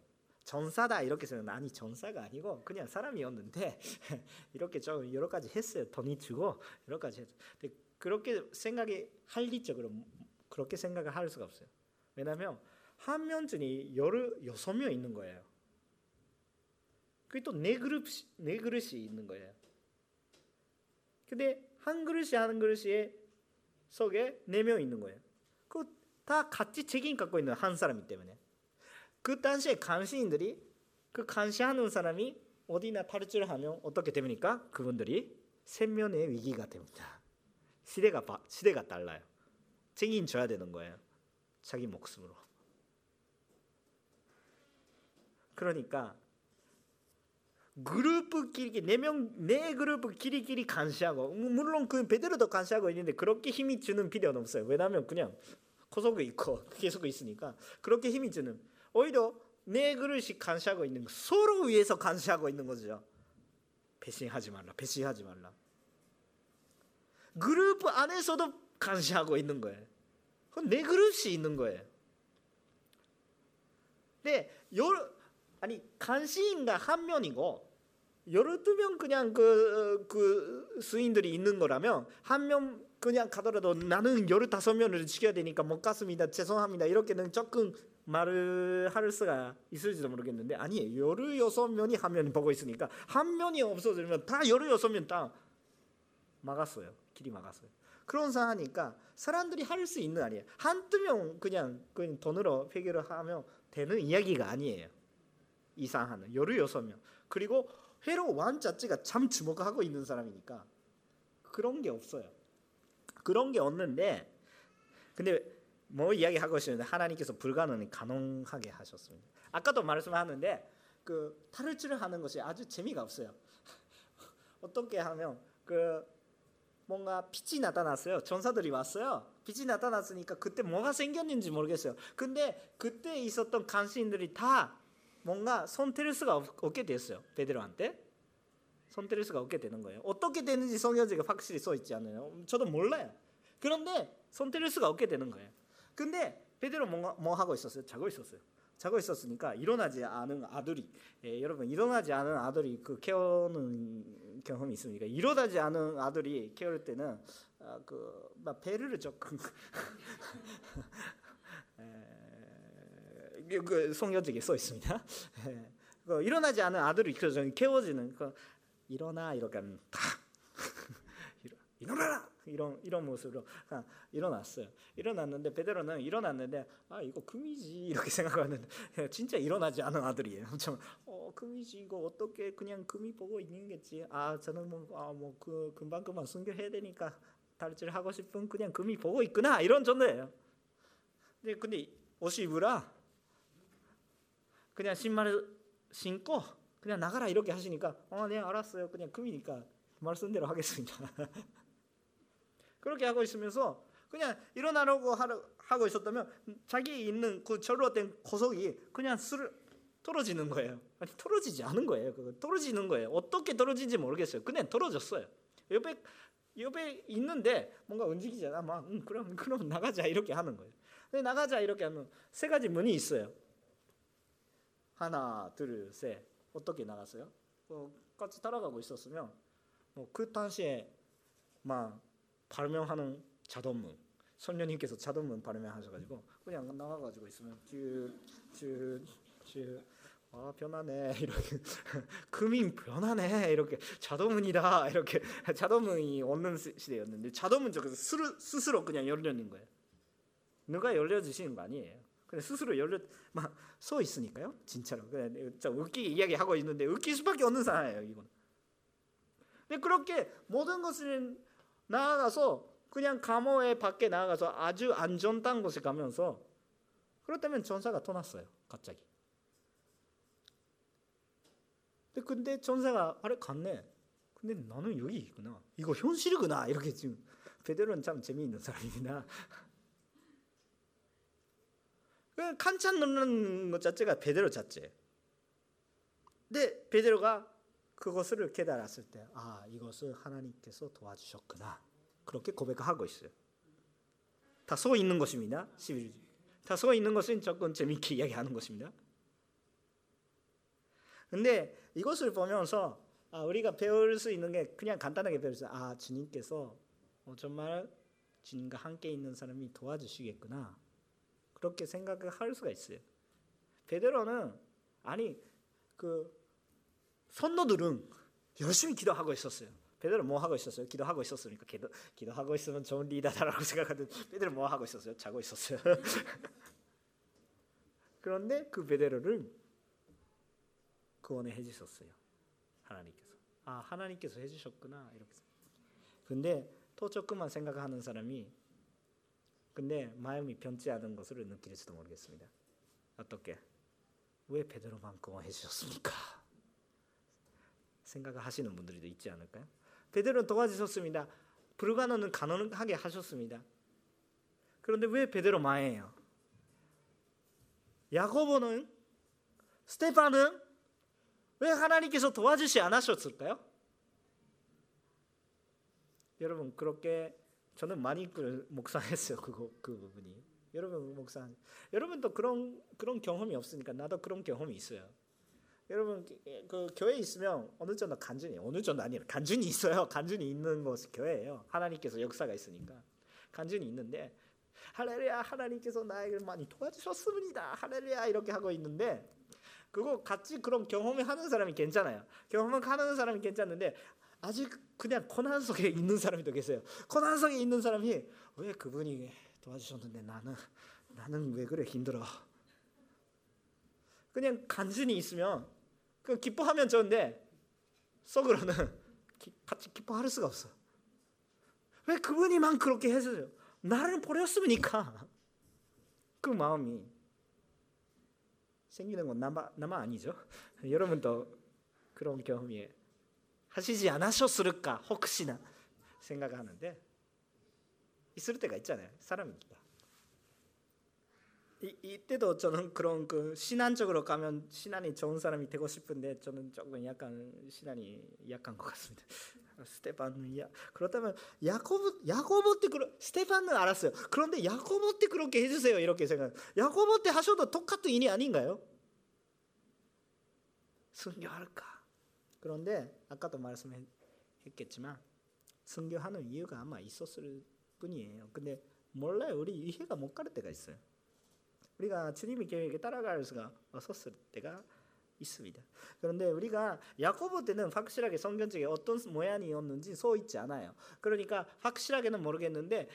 전사다 이렇게 생각 아니 전사가 아니고 그냥 사람이었는데 *laughs* 이렇게 좀 여러 가지 했어요. 돈이 주고 여러 가지 했죠 근데 그렇게 생각이 할리적으로 그렇게 생각을 할 수가 없어요. 왜냐하면 한 면준이 여러 여섯 명 있는 거예요. 그게 또 네 그릇 네 그릇이 있는 거예요. 근데 한 그릇이 한 그릇에 속에 네 명 있는 거예요. 그 다 같이 책임 갖고 있는 한 사람이기 때문에 그 당시에 간신인들이 그 간시하는 사람이 어디나 탈출하면 어떻게 됩니까? 그분들이 생명의 위기가 됩니다. 시대가 시대가 달라요. 책임져야 되는 거예요. 자기 목숨으로. 그러니까 그룹끼리 네명네 그룹 끼리끼리 감시하고 물론 그 베드로도 감시하고 있는데 그렇게 힘이 주는 필요는 없어요. 왜냐하면 그냥 고속에 있고 *laughs* 계속 있으니까 그렇게 힘이 주는 오히려 내 그릇이 감시하고 있는 거, 서로 위해서 감시하고 있는 거죠. 배신하지 말라. 배신하지 말라. 그룹 안에서도 감시하고 있는 거예요. 내 그릇이 있는 거예요. 네, 열 아니 간시인가 한 명이고 열두 명 그냥 그, 그 수인들이 있는 거라면 한 명 그냥 가더라도 나는 열다섯 명을 지켜야 되니까 못 갔습니다. 죄송합니다. 이렇게는 조금 말을 할 수가 있을지도 모르겠는데 아니에요. 열여섯 명이 한면 보고 있으니까 한 면이 없어지면 다 열여섯 명다 막았어요. 길이 막았어요. 그런 상황이니까 사람들이 할 수 있는 아니에요. 한두 명 그냥 그냥 돈으로 해결을 하면 되는 이야기가 아니에요. 이상하는 열여섯 명 그리고 회로 왕 자체가 참 주목하고 있는 사람이니까 그런 게 없어요. 그런 게 없는데 근데 뭐 이야기하고 싶은데 하나님께서 불가능을 가능하게 하셨습니다. 아까도 말씀하는데 그 탈출을 하는 것이 아주 재미가 없어요. *laughs* 어떻게 하면 그 뭔가 빛이 나타났어요. 전사들이 왔어요. 빛이 나타났으니까 그때 뭐가 생겼는지 모르겠어요. 근데 그때 있었던 간신들이 다 뭔가 손댈 수가 없 게 됐어요. 베드로한테. 손댈 수가 없게 되는 거예요. 어떻게 되는지 성경책에 확실히 써 있지 않아요. 저도 몰라요. 그런데 손댈 수가 없게 되는 거예요. 근데 베드로 뭐, 뭐 하고 있었어요? 자고 있었어요. 자고 있었으니까 일어나지 않은 아들이 예, 여러분 일어나지 않은 아들이 그 깨우는 경험이 있으니까 일어나지 않은 아들이 깨울 때는 아, 그막 배를 조금 *laughs* 예, 그 성경책에 써 있습니다. 예, 그 일어나지 않은 아들이 그 깨워지는 그 일어나 이렇게 탁 *laughs* 일어나라 이런 이런 모습으로 아, 일어났어요. 일어났는데 베드로는 일어났는데 아 이거 금이지 이렇게 *laughs* 생각하는데 진짜 일어나지 않은 아들이에요. 엄청 어 금이지 이거 어떻게 그냥 금이 보고 있는겠지. 아 저는 뭐아뭐그 금방 금방 순결해야 되니까 탈출하고 싶은 그냥 금이 보고 있구나 이런 정도예요. 근데 근데 옷이 입으라 그냥 신발을 신고 그냥 나가라 이렇게 하시니까 어네 알았어요 그냥 금이니까 말씀대로 하겠습니다 *laughs* 그렇게 하고 있으면서 그냥 일어나려고 하고 있었다면 자기 있는 그 절로 된 고속이 그냥 술 떨어지는 거예요. 아니 떨어지지 않은 거예요. 그거 떨어지는 거예요. 어떻게 떨어진지 모르겠어요. 그냥 떨어졌어요. 옆에 옆에 있는데 뭔가 움직이잖아. 막 음, 그럼 그럼 나가자 이렇게 하는 거예요. 근데 나가자 이렇게 하면 세 가지 문이 있어요. 하나, 둘, 셋. 어떻게 나갔어요? 어, 같이 따라가고 있었으면 뭐그 당시에 막 발명하는 자동문 선녀님께서 자동문 발명하셔가지고 그냥 나와가지고 있으면 쭉쭉쭉 아 변하네 이렇게 *laughs* 금이 변하네 이렇게 자동문이다 이렇게 자동문이 없는 시대였는데 자동문 저기서 스스로 그냥 열려는 거예요. 누가 열려주시는 거 아니에요. 그냥 스스로 열려 막 서 있으니까요. 진짜로 그냥 웃기게 이야기 하고 있는데 웃길 수밖에 없는 상황이에요. 이건. 근데 그렇게 모든 것을 나아가서 그냥 감옥에 밖에 나가서 아주 안전한 곳에 가면서 그렇다면 전사가 떠났어요. 갑자기. 근데, 전사가 아래 갔네. 근데 나는 여기 있구나. 이거 현실이구나. 이렇게 지금 베드로는 참 재미있는 사람이구나. *laughs* 그 칸찬 넣는 것 자체가 베드로 자체. 근데 베드로가 그것을 깨달았을 때, 아 이것을 하나님께서 도와주셨구나. 그렇게 고백하고 있어요. 다써 있는 것입니다. 11절. 다써 있는 것은 조금 재밌게 이야기하는 것입니다. 근데 이것을 보면서 아, 우리가 배울 수 있는 게 그냥 간단하게 배울 수 아, 주님께서 어, 정말 주님과 함께 있는 사람이 도와주시겠구나. 그렇게 생각을 할 수가 있어요. 베드로는 아니 그 선노들은 열심히 기도하고 있었어요. 베드로 뭐 하고 있었어요? 기도하고 있었으니까 기도 기도하고 있으면 좋은 리더다라고 *laughs* 생각하던 베드로 뭐 하고 있었어요? 자고 있었어요. *laughs* 그런데 그 베드로를 구원해 주셨어요. 하나님께서. 아, 하나님께서 해 주셨구나. 이렇게. 근데 또 조금만 생각하는 사람이 근데 마음이 변치 않은 것을 느낄지도 모르겠습니다. 어떻게? 왜 베드로만 구원해 주셨습니까? 생각하시는 분들도 있지 않을까요? 베드로는 도와주셨습니다. 불가능은 가능하게 하셨습니다. 그런데 왜 베드로 마예요? 야고보는 스테파는 왜 하나님께서 도와주시 않으셨을까요? 여러분 그렇게 저는 많이 묵상했어요 그거 그 부분이 여러분 묵상 여러분도 그런 그런 경험이 없으니까 나도 그런 경험이 있어요. 여러분 그 교회 있으면 어느 정도 간증이 어느 정도 아니라 간증이 있어요. *laughs* 간증이 있는 것이 교회예요. 하나님께서 역사가 있으니까 간증이 있는데 할렐루야 하나님께서 나에게 많이 도와주셨습니다. 할렐루야 이렇게 하고 있는데 그거 같이 그런 경험을 하는 사람이 괜찮아요. 경험을 하는 사람이 괜찮은데 아직 그냥 고난 속에 있는 사람이 더 계세요. 고난 속에 있는 사람이 왜 그분이 도와주셨는데 나는 나는 왜 그래 힘들어. 그냥 간증이 있으면 그 기뻐하면 좋은데 속으로는 *laughs* 같이 기뻐할 수가 없어. 왜 그분이만 그렇게 해줘요? 나를 버렸으니까 *laughs* 그 마음이 생기는 건 나만, 나만 아니죠. *laughs* 여러분도 그런 경험이 하시지 않으셨을까 혹시나 생각하는데 있을 때가 있잖아요. 사람이니까. 이, 이때도 저는 그런 그 신앙적으로 가면 신앙이 좋은 사람이 되고 싶은데 저는 조금 약간 신앙이 약한 것 같습니다. *laughs* 스테반은 야 그렇다면 야코브 야코보 때 그런 스테반은 알았어요. 그런데 야코보 때 그렇게 해주세요 이렇게 생각. 야코보 때 하셔도 똑같은 일이 아닌가요? 순교할까? 그런데 아까도 말씀했겠지만 순교하는 이유가 아마 있었을 뿐이에요. 근데 몰라요. 우리 이해가 못 가는 때가 있어요. 우리가 주님의 계획에 따라갈 수가 없었을 때가 있습니다. 그런데 우리가 야고보 때는 확실하게 성경책에 어떤 모양이었는지 써 있지 않아요. 그러니까 확실하게는 모르겠는데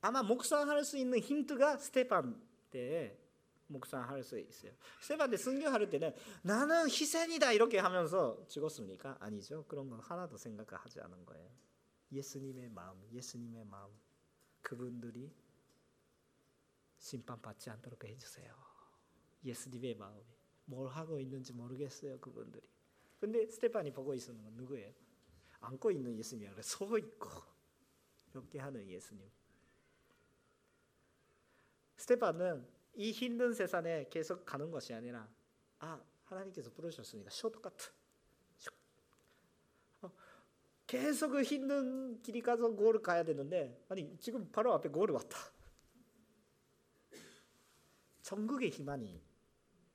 아마 묵상할 수 있는 힌트가 스테판 때 묵상할 수 있어요. 스테판 때 순교할 때는 나는 희생이다 이렇게 하면서 죽었습니까? 아니죠. 그런 건 하나도 생각하지 않은 거예요. 예수님의 마음, 예수님의 마음. 그분들이 심판받지 않도록 해주세요. 예수님의 마음에 뭘 하고 있는지 모르겠어요 그분들이. 근데 스테판이 보고 있는 건 누구예요? 안고 있는 예수님이 아니라 서 있고 이렇게 하는 예수님. 스테판은 이 힘든 세상에 계속 가는 것이 아니라 아 하나님께서 부르셨으니까 쇼트카트 어, 계속 그 힘든 길이 가서 고를 가야 되는데 아니 지금 바로 앞에 고를 왔다 전국의 희망이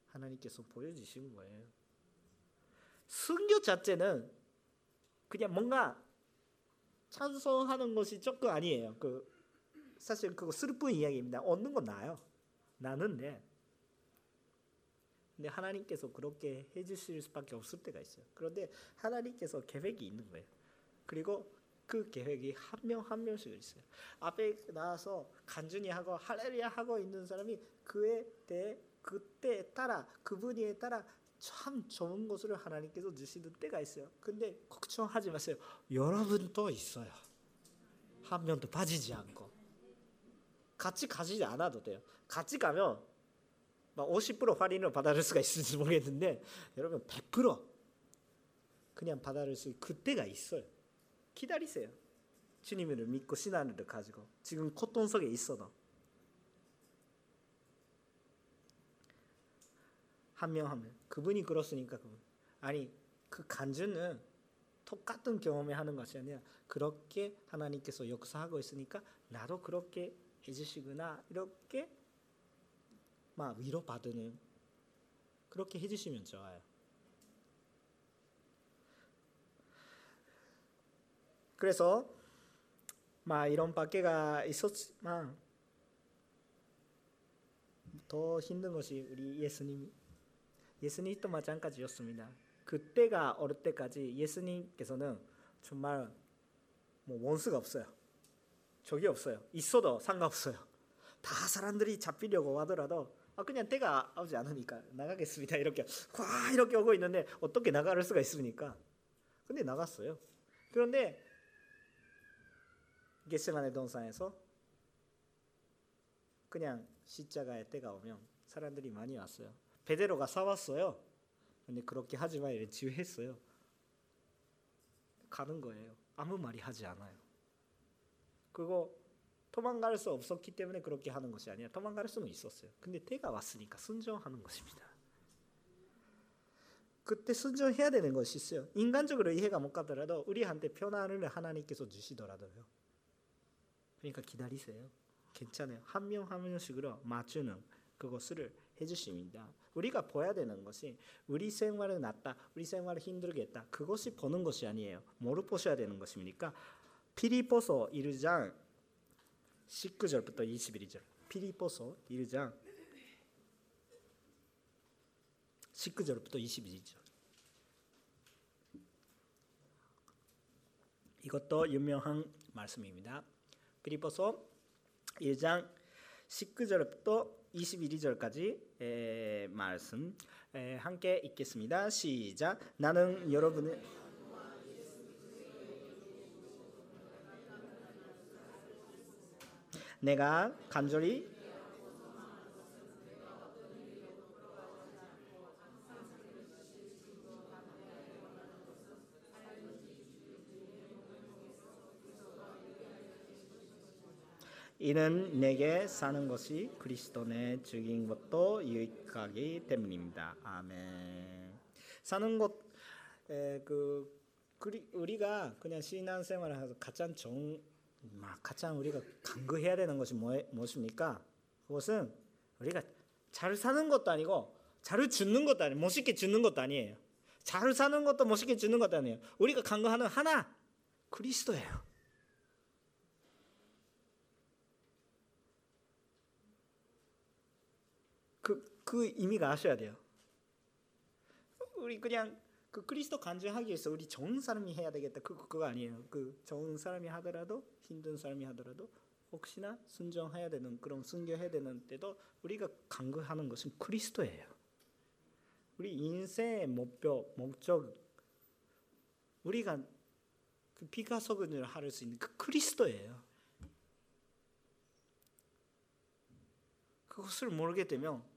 하나님께서 보여주신 거예요 순교 자체는 그냥 뭔가 찬송하는 것이 조금 아니에요 그 사실 그거 슬픈 이야기입니다 얻는 건 나요 나는데 근데 하나님께서 그렇게 해주실 수밖에 없을 때가 있어요. 그런데 하나님께서 계획이 있는 거예요. 그리고 그 계획이 한 명 한 명씩 있어요. 앞에 나와서 간준히 하고 할렐루야 하고 있는 사람이 그에 대해 그때에 따라 그분에 따라 참 좋은 것을 하나님께서 주시는 때가 있어요. 근데 걱정하지 마세요. 여러분도 있어요. 한 명도 빠지지 않고 같이 가지 않아도 돼요. 같이 가면 막 50% 할인을 받아들 수가 있을지 모르겠는데 여러분 100% 그냥 받아들 수 그때가 있어요. 기다리세요. 주님을 믿고 신앙을 가지고 지금 고통 속에 있어도 한 명 하면 그분이 그렇으니까 그분. 아니 그 간주는 똑같은 경험을 하는 것이 아니라 그렇게 하나님께서 역사하고 있으니까 나도 그렇게 해주시구나. 이렇게 막 위로받는 그렇게 해주시면 좋아요. 그래서 막 이런 밖에가 있었지만 더 힘든 것이 우리 예수님 예수님도 마찬가지였습니다. 그때가 어릴 때까지 예수님께서는 정말 뭐 원수가 없어요. 적이 없어요. 있어도 상관없어요. 다 사람들이 잡히려고 하더라도 아 그냥 때가 오지 않으니까 나가겠습니다 이렇게 과 이렇게 오고 있는데 어떻게 나갈 수가 있습니까? 근데 나갔어요. 그런데 게세만의 동산에서 그냥 십자가의 때가 오면 사람들이 많이 왔어요. 베드로가 싸웠어요. 근데 그렇게 하지 마 이래 지휘했어요. 가는 거예요. 아무 말이 하지 않아요. 그거 도망갈 수 없었기 때문에 그렇게 하는 것이 아니라 도망갈 수는 있었어요. 근데 때가 왔으니까 순종하는 것입니다. 그때 순종해야 되는 것이 있어요. 인간적으로 이해가 못 가더라도 우리한테 편안을 하나님께서 주시더라도요. 그러니까 기다리세요. 괜찮아요. 한 명 한 명씩으로 맞추는 그것을 해주십니다. 우리가 보야 되는 것이 우리 생활은 낫다, 우리 생활은 힘들겠다. 그것이 보는 것이 아니에요. 뭐를 보셔야 되는 것입니까? 피리포서 1장 19절부터 21절 피리포서 1장 19절부터 22절 이것도 유명한 말씀입니다. 피리포서 1장 19절부터 21절까지 말씀 함께 읽겠습니다. 시작. 나는 여러분의 내가 간절히 이는 내게 사는 것이 그리스도 내 죽인 것도 유익하기 때문입니다. 아멘. 사는 것그 우리가 그냥 신앙생활을 해서 가장 좋은 막 가장 우리가 간구해야 되는 것이 뭐, 무엇입니까? 그것은 우리가 잘 사는 것도 아니고 잘 죽는 것도 아니에요. 멋있게 죽는 것도 아니에요. 잘 사는 것도 멋있게 죽는 것도 아니에요. 우리가 간구하는 하나 그리스도예요. 그, 그 의미가 아셔야 돼요. 우리 그냥 그 그리스도 간증하기 위해서 우리 좋은 사람이 해야 되겠다. 그 그거 아니에요. 그 좋은 사람이 하더라도 힘든 사람이 하더라도 혹시나 순종해야 되는 그런 순교해야 되는 때도 우리가 간구하는 것은 그리스도예요. 우리 인생의 목표, 목적 우리가 그 피가소근을 할 수 있는 그 그리스도예요. 그것을 모르게 되면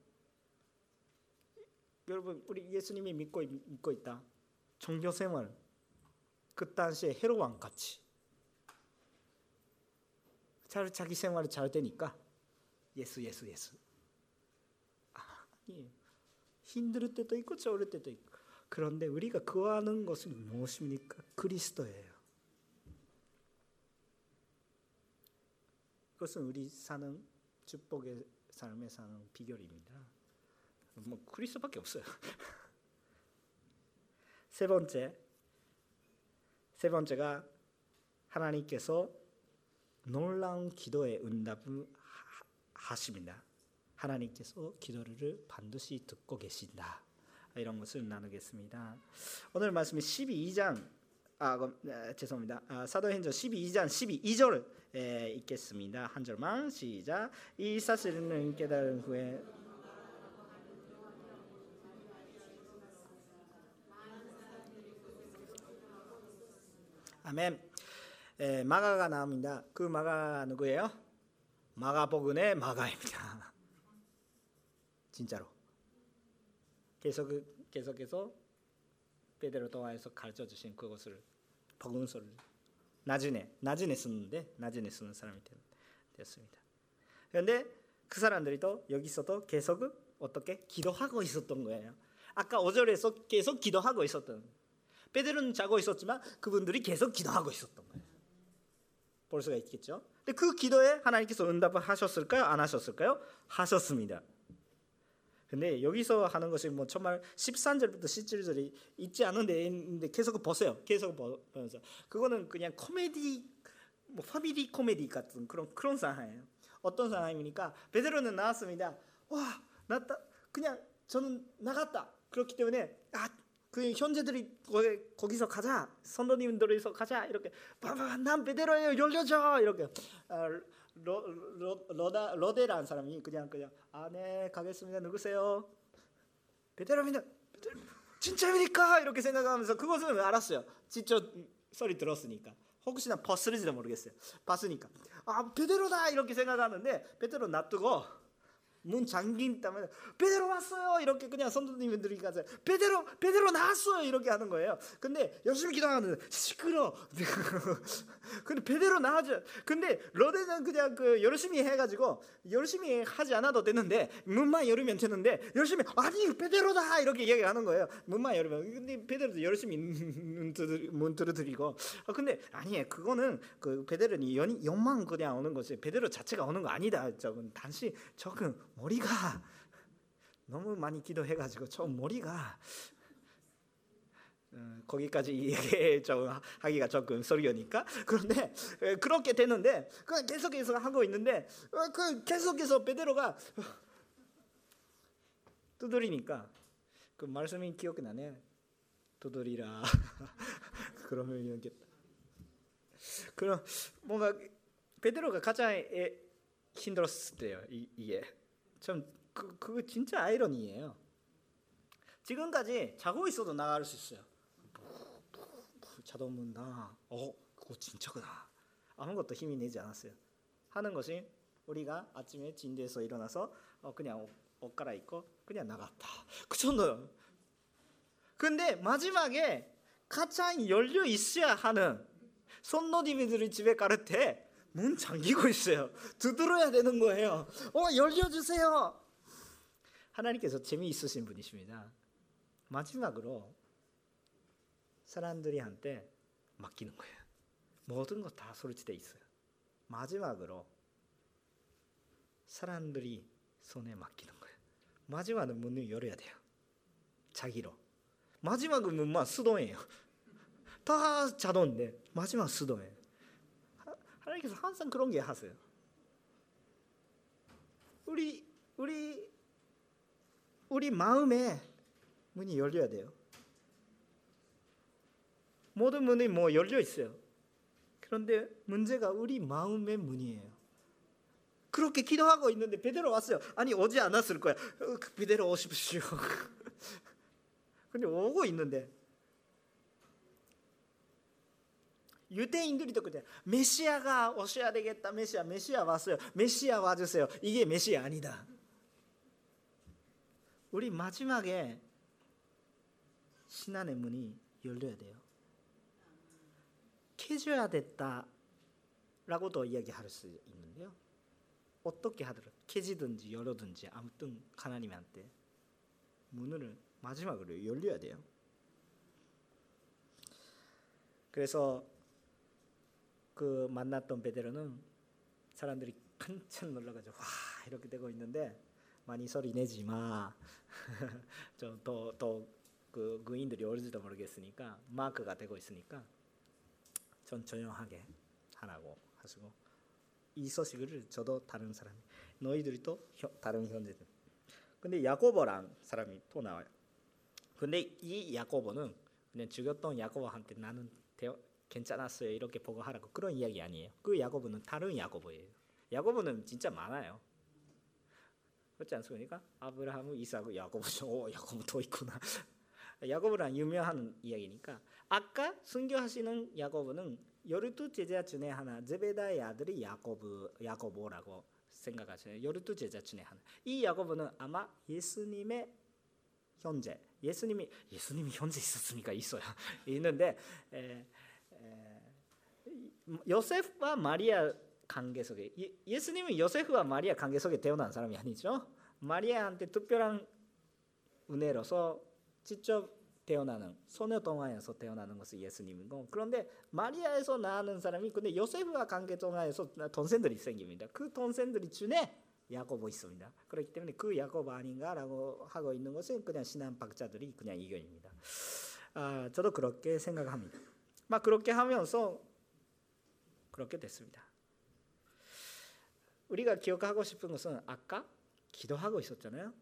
여러분 우리 예수님이 믿고 믿고 있다. 종교 생활 그 당시에 헤로 왕 같이 잘 자기 생활이 잘 되니까 예수 예수 예수 아니 힘들 때도 있고 좋을 때도 있고 그런데 우리가 구하는 것은 무엇입니까? 그리스도예요. 그것은 우리 사는 축복의 삶에 사는 비결입니다. 뭐 그리스도밖에 없어요. *laughs* 세 번째, 세 번째가 하나님께서 놀라운 기도의 응답을 하십니다. 하나님께서 기도를 반드시 듣고 계신다. 이런 것을 나누겠습니다. 오늘 말씀이 12장 아, 아 죄송합니다. 아, 사도행전 12장 12절 에, 읽겠습니다. 한 절만 시작. 이 사실을 깨달은 후에 아멘. 에, 마가가 나옵니다. 그 마가 누구예요? 마가복음의 마가입니다. *laughs* 진짜로. 계속 계속해서 베드로 통하여서 가르쳐 주신 그것을 복음서를 나중에 나중에 쓰는데 나중에 쓰는 사람이 되었습니다. 그런데 그 사람들이 또 여기서도 계속 어떻게 기도하고 있었던 거예요. 아까 5절에서 계속 기도하고 있었던 베드로는 자고 있었지만 그분들이 계속 기도하고 있었던 거예요. 볼 수가 있겠죠. 근데 그 기도에 하나님께서 응답을 하셨을까요? 안 하셨을까요? 하셨습니다. 근데 여기서 하는 것이 뭐 정말 13절부터 17절이 있지 않은데 계속 보세요. 계속 보면서 그거는 그냥 코미디 뭐 패밀리 코미디 같은 그런 그런 상황이에요. 어떤 상황입니까? 베드로는 나왔습니다. 와, 나다 그냥 저는 나갔다. 그렇기 때문에 아 그 현재들이 거기, 서 가자. 선도님들이서 가자. 이렇게 봐봐 난 베드로예요. 열려줘. 이렇게. 아, 로, 로, 로다, 로데라는 사람이 그냥 그냥 아네 가겠습니다. 누구세요? 베드로입니다. 진짜입니까? 이렇게 생각하면서 그것은 알았어요. 직접 소리 들었으니까. 혹시나 버스를지도 모르겠어요. 봤으니까. 아 베드로다. 이렇게 생각하는데 베드로 놔두고 문 잠긴 다음에 베드로 왔어요 이렇게 그냥 선도님들이 가서 베드로 베드로 나왔어요 이렇게 하는 거예요. 근데 열심히 기도하는 시끄러. *laughs* 근데 베드로 나와죠. 근데 로데는 그냥 그 열심히 해가지고 열심히 하지 않아도 되는데 문만 열으면 되는데 열심히 아니 베드로다 이렇게 이야기하는 거예요. 문만 열으면 근데 베드로도 열심히 문 들어드리고 아, 근데 아니 그거는 그 베드로는 연, 연만 그냥 오는 거지 베드로 자체가 오는 거 아니다. 저건 단지 저건 머리가 너무 많이 기도해가지고 좀 머리가 어, 거기까지 얘기 좀 하기가 조금 소리니까? 그런데 그렇게 되는데 그 계속해서 하고 있는데 어, 그 계속해서 베드로가 두드리니까 그 말씀이 기억이 나네. 두드리라. *laughs* 그러면 이렇게. 그럼 뭔가 베드로가 가장 힘들었을 때요 이게 참 그, 그거 진짜 아이러니예요. 지금까지 자고 있어도 나갈 수 있어요. 자동 문다. 어, 그거 진짜 크다. 아무것도 힘이 내지 않았어요. 하는 것이 우리가 아침에 진대에서 일어나서 어, 그냥 옷, 옷 갈아입고 그냥 나갔다. 그 정도요. 근데 마지막에 가장 열려 있어야 하는 손노디미들이 집에 가를 때 문 잠기고 있어요. 두드려야 되는 거예요. 어, 열려주세요. 하나님께서 재미있으신 분이십니다. 마지막으로 사람들이 한테 맡기는 거예요. 모든 거다 소리치돼 있어요. 마지막으로 사람들이 손에 맡기는 거예요. 마지막은 문을 열어야 돼요. 자기로. 마지막은 문만 수동이에요. 다 자동인데 마지막 수동이에요. 하나님께서 항상 그런 게 하세요. 우리 우리 우리 마음에 문이 열려야 돼요. 모든 문이 뭐 열려 있어요. 그런데 문제가 우리 마음의 문이에요. 그렇게 기도하고 있는데 베드로 왔어요. 아니 오지 않았을 거야. 어, 그 베드로 오십시오. *laughs* 근데 오고 있는데 유대인들이 또 그때 메시아가 오셔야 되겠다. 메시아, 메시아 왔어요. 메시아 와주세요. 이게 메시아 아니다. 우리 마지막에 신앙의 문이 열려야 돼요. 캐줘야 됐다라고도 이야기할 수 있는데요. 어떻게 하더라도 캐지든지 열어든지 아무튼 하나님한테 문을 마지막으로 열려야 돼요. 그래서 그 만났던 베드로는 사람들이 깜짝 놀라가지고 와 이렇게 되고 있는데 많이 소리 내지 마. *laughs* 좀 더 더그 군인들이 올지도 모르겠으니까 마크가 되고 있으니까 전 조용하게 하라고 하시고 이 소식을 저도 다른 사람이 너희들이 또 다른 형제들. 근데 야고보랑 사람이 또 나와요. 근데 이 야고보는 그냥 죽였던 야고보한테 나는 괜찮았어요 이렇게 보고 하라고 그런 이야기 아니에요. 그 야고보는 다른 야고보예요. 야고보는 진짜 많아요. 그렇지 않습니까? 아브라함, 이삭, 야고보, 오 야고보 더 있구나. *laughs* 야고보랑 유명한 이야기니까 아까 순교하시는 야고보는 열두 제자 중에 하나 제베다의 아들이 야고보 야고보라고 생각하세요. 열두 제자 중에 하나. 이 야고보는 아마 예수님의 현재 예수님이 예수님이 현재 있었습니까? 있어요. *laughs* 있는데 에, 에, 요셉과 마리아 관계 속에 예, 수님은 요셉과 마리아 관계 속에 태어난 사람이 아니죠. 마리아한테 특별한 은혜로서 직접 태어나는 소녀 동화에서 태어나는 것은 예수님이고 그런데 마리아에서 나는 사람이 근데 요셉과 관계 동화에서 동생들이 생깁니다. 그 동생들이 중에 야고보 있습니다. 그렇기 때문에 그 야고보 아닌가라고 하고 있는 것은 그냥 신앙박자들이 그냥 이견입니다. 아, 저도 그렇게 생각합니다. 막 그렇게 하면서 그렇게 됐습니다. 우리가 기억하고 싶은 것은 아까 기도하고 있었잖아요.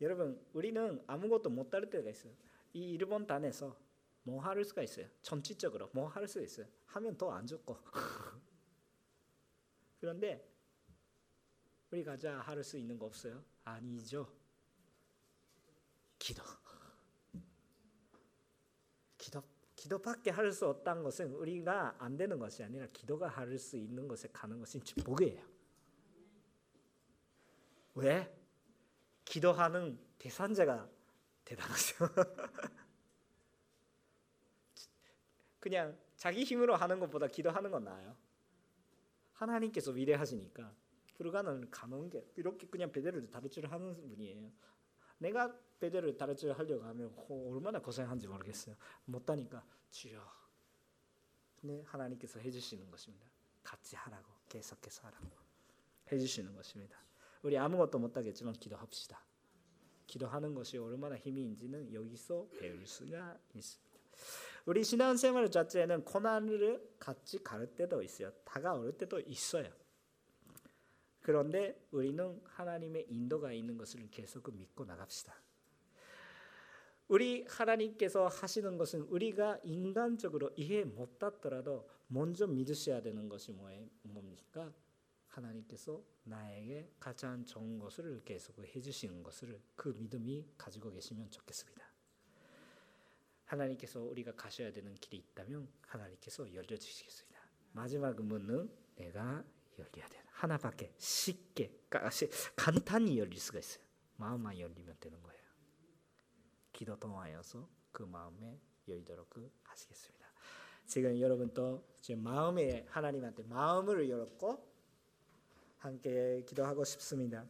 여러분, 우리는 아무것도 못할 때가 있어요. 이 일본 단에서 뭐 할 수가 있어요. 전체적으로 뭐 할 수 있어요. 하면 더 안 좋고. *laughs* 그런데 우리 가자 할 수 있는 거 없어요? 아니죠. 기도. 기도 기도밖에 할 수 없다는 것은 우리가 안 되는 것이 아니라 기도가 할 수 있는 것에 가는 것이 복이에요. 왜? 기도하는 대산자가 대단하세요. *laughs* 그냥 자기 힘으로 하는 것보다 기도하는 건 나아요. 하나님께서 위대하시니까 불가능을 가놓은 게 이렇게 그냥 베드로를 다르지를 하는 분이에요. 내가 베드로를 다르지를 하려고 하면 얼마나 고생한지 모르겠어요. 못하니까 주여. 네, 하나님께서 해주시는 것입니다. 같이 하라고 계속해서 하라고 해주시는 것입니다. 우리 아무것도 못하겠지만 기도합시다. 기도하는 것이 얼마나 힘이 있는지는 여기서 배울 수가 있습니다. 우리 신앙생활 자체에는 고난을 같이 갈 때도 있어요. 다가올 때도 있어요. 그런데 우리는 하나님의 인도가 있는 것을 계속 믿고 나갑시다. 우리 하나님께서 하시는 것은 우리가 인간적으로 이해 못하더라도 먼저 믿으셔야 되는 것이 뭡니까? 하나님께서 나에게 가장 좋은 것을 계속 해주시는 것을 그 믿음이 가지고 계시면 좋겠습니다. 하나님께서 우리가 가셔야 되는 길이 있다면 하나님께서 열려주시겠습니다. 마지막 문은 내가 열려야 돼. 하나밖에 쉽게 간단히 열릴 수가 있어요. 마음만 열리면 되는 거예요. 기도 통하여서 그 마음에 열도록 하시겠습니다. 지금 여러분도 지금 마음에 하나님한테 마음을 열었고 함께 기도하고 싶습니다.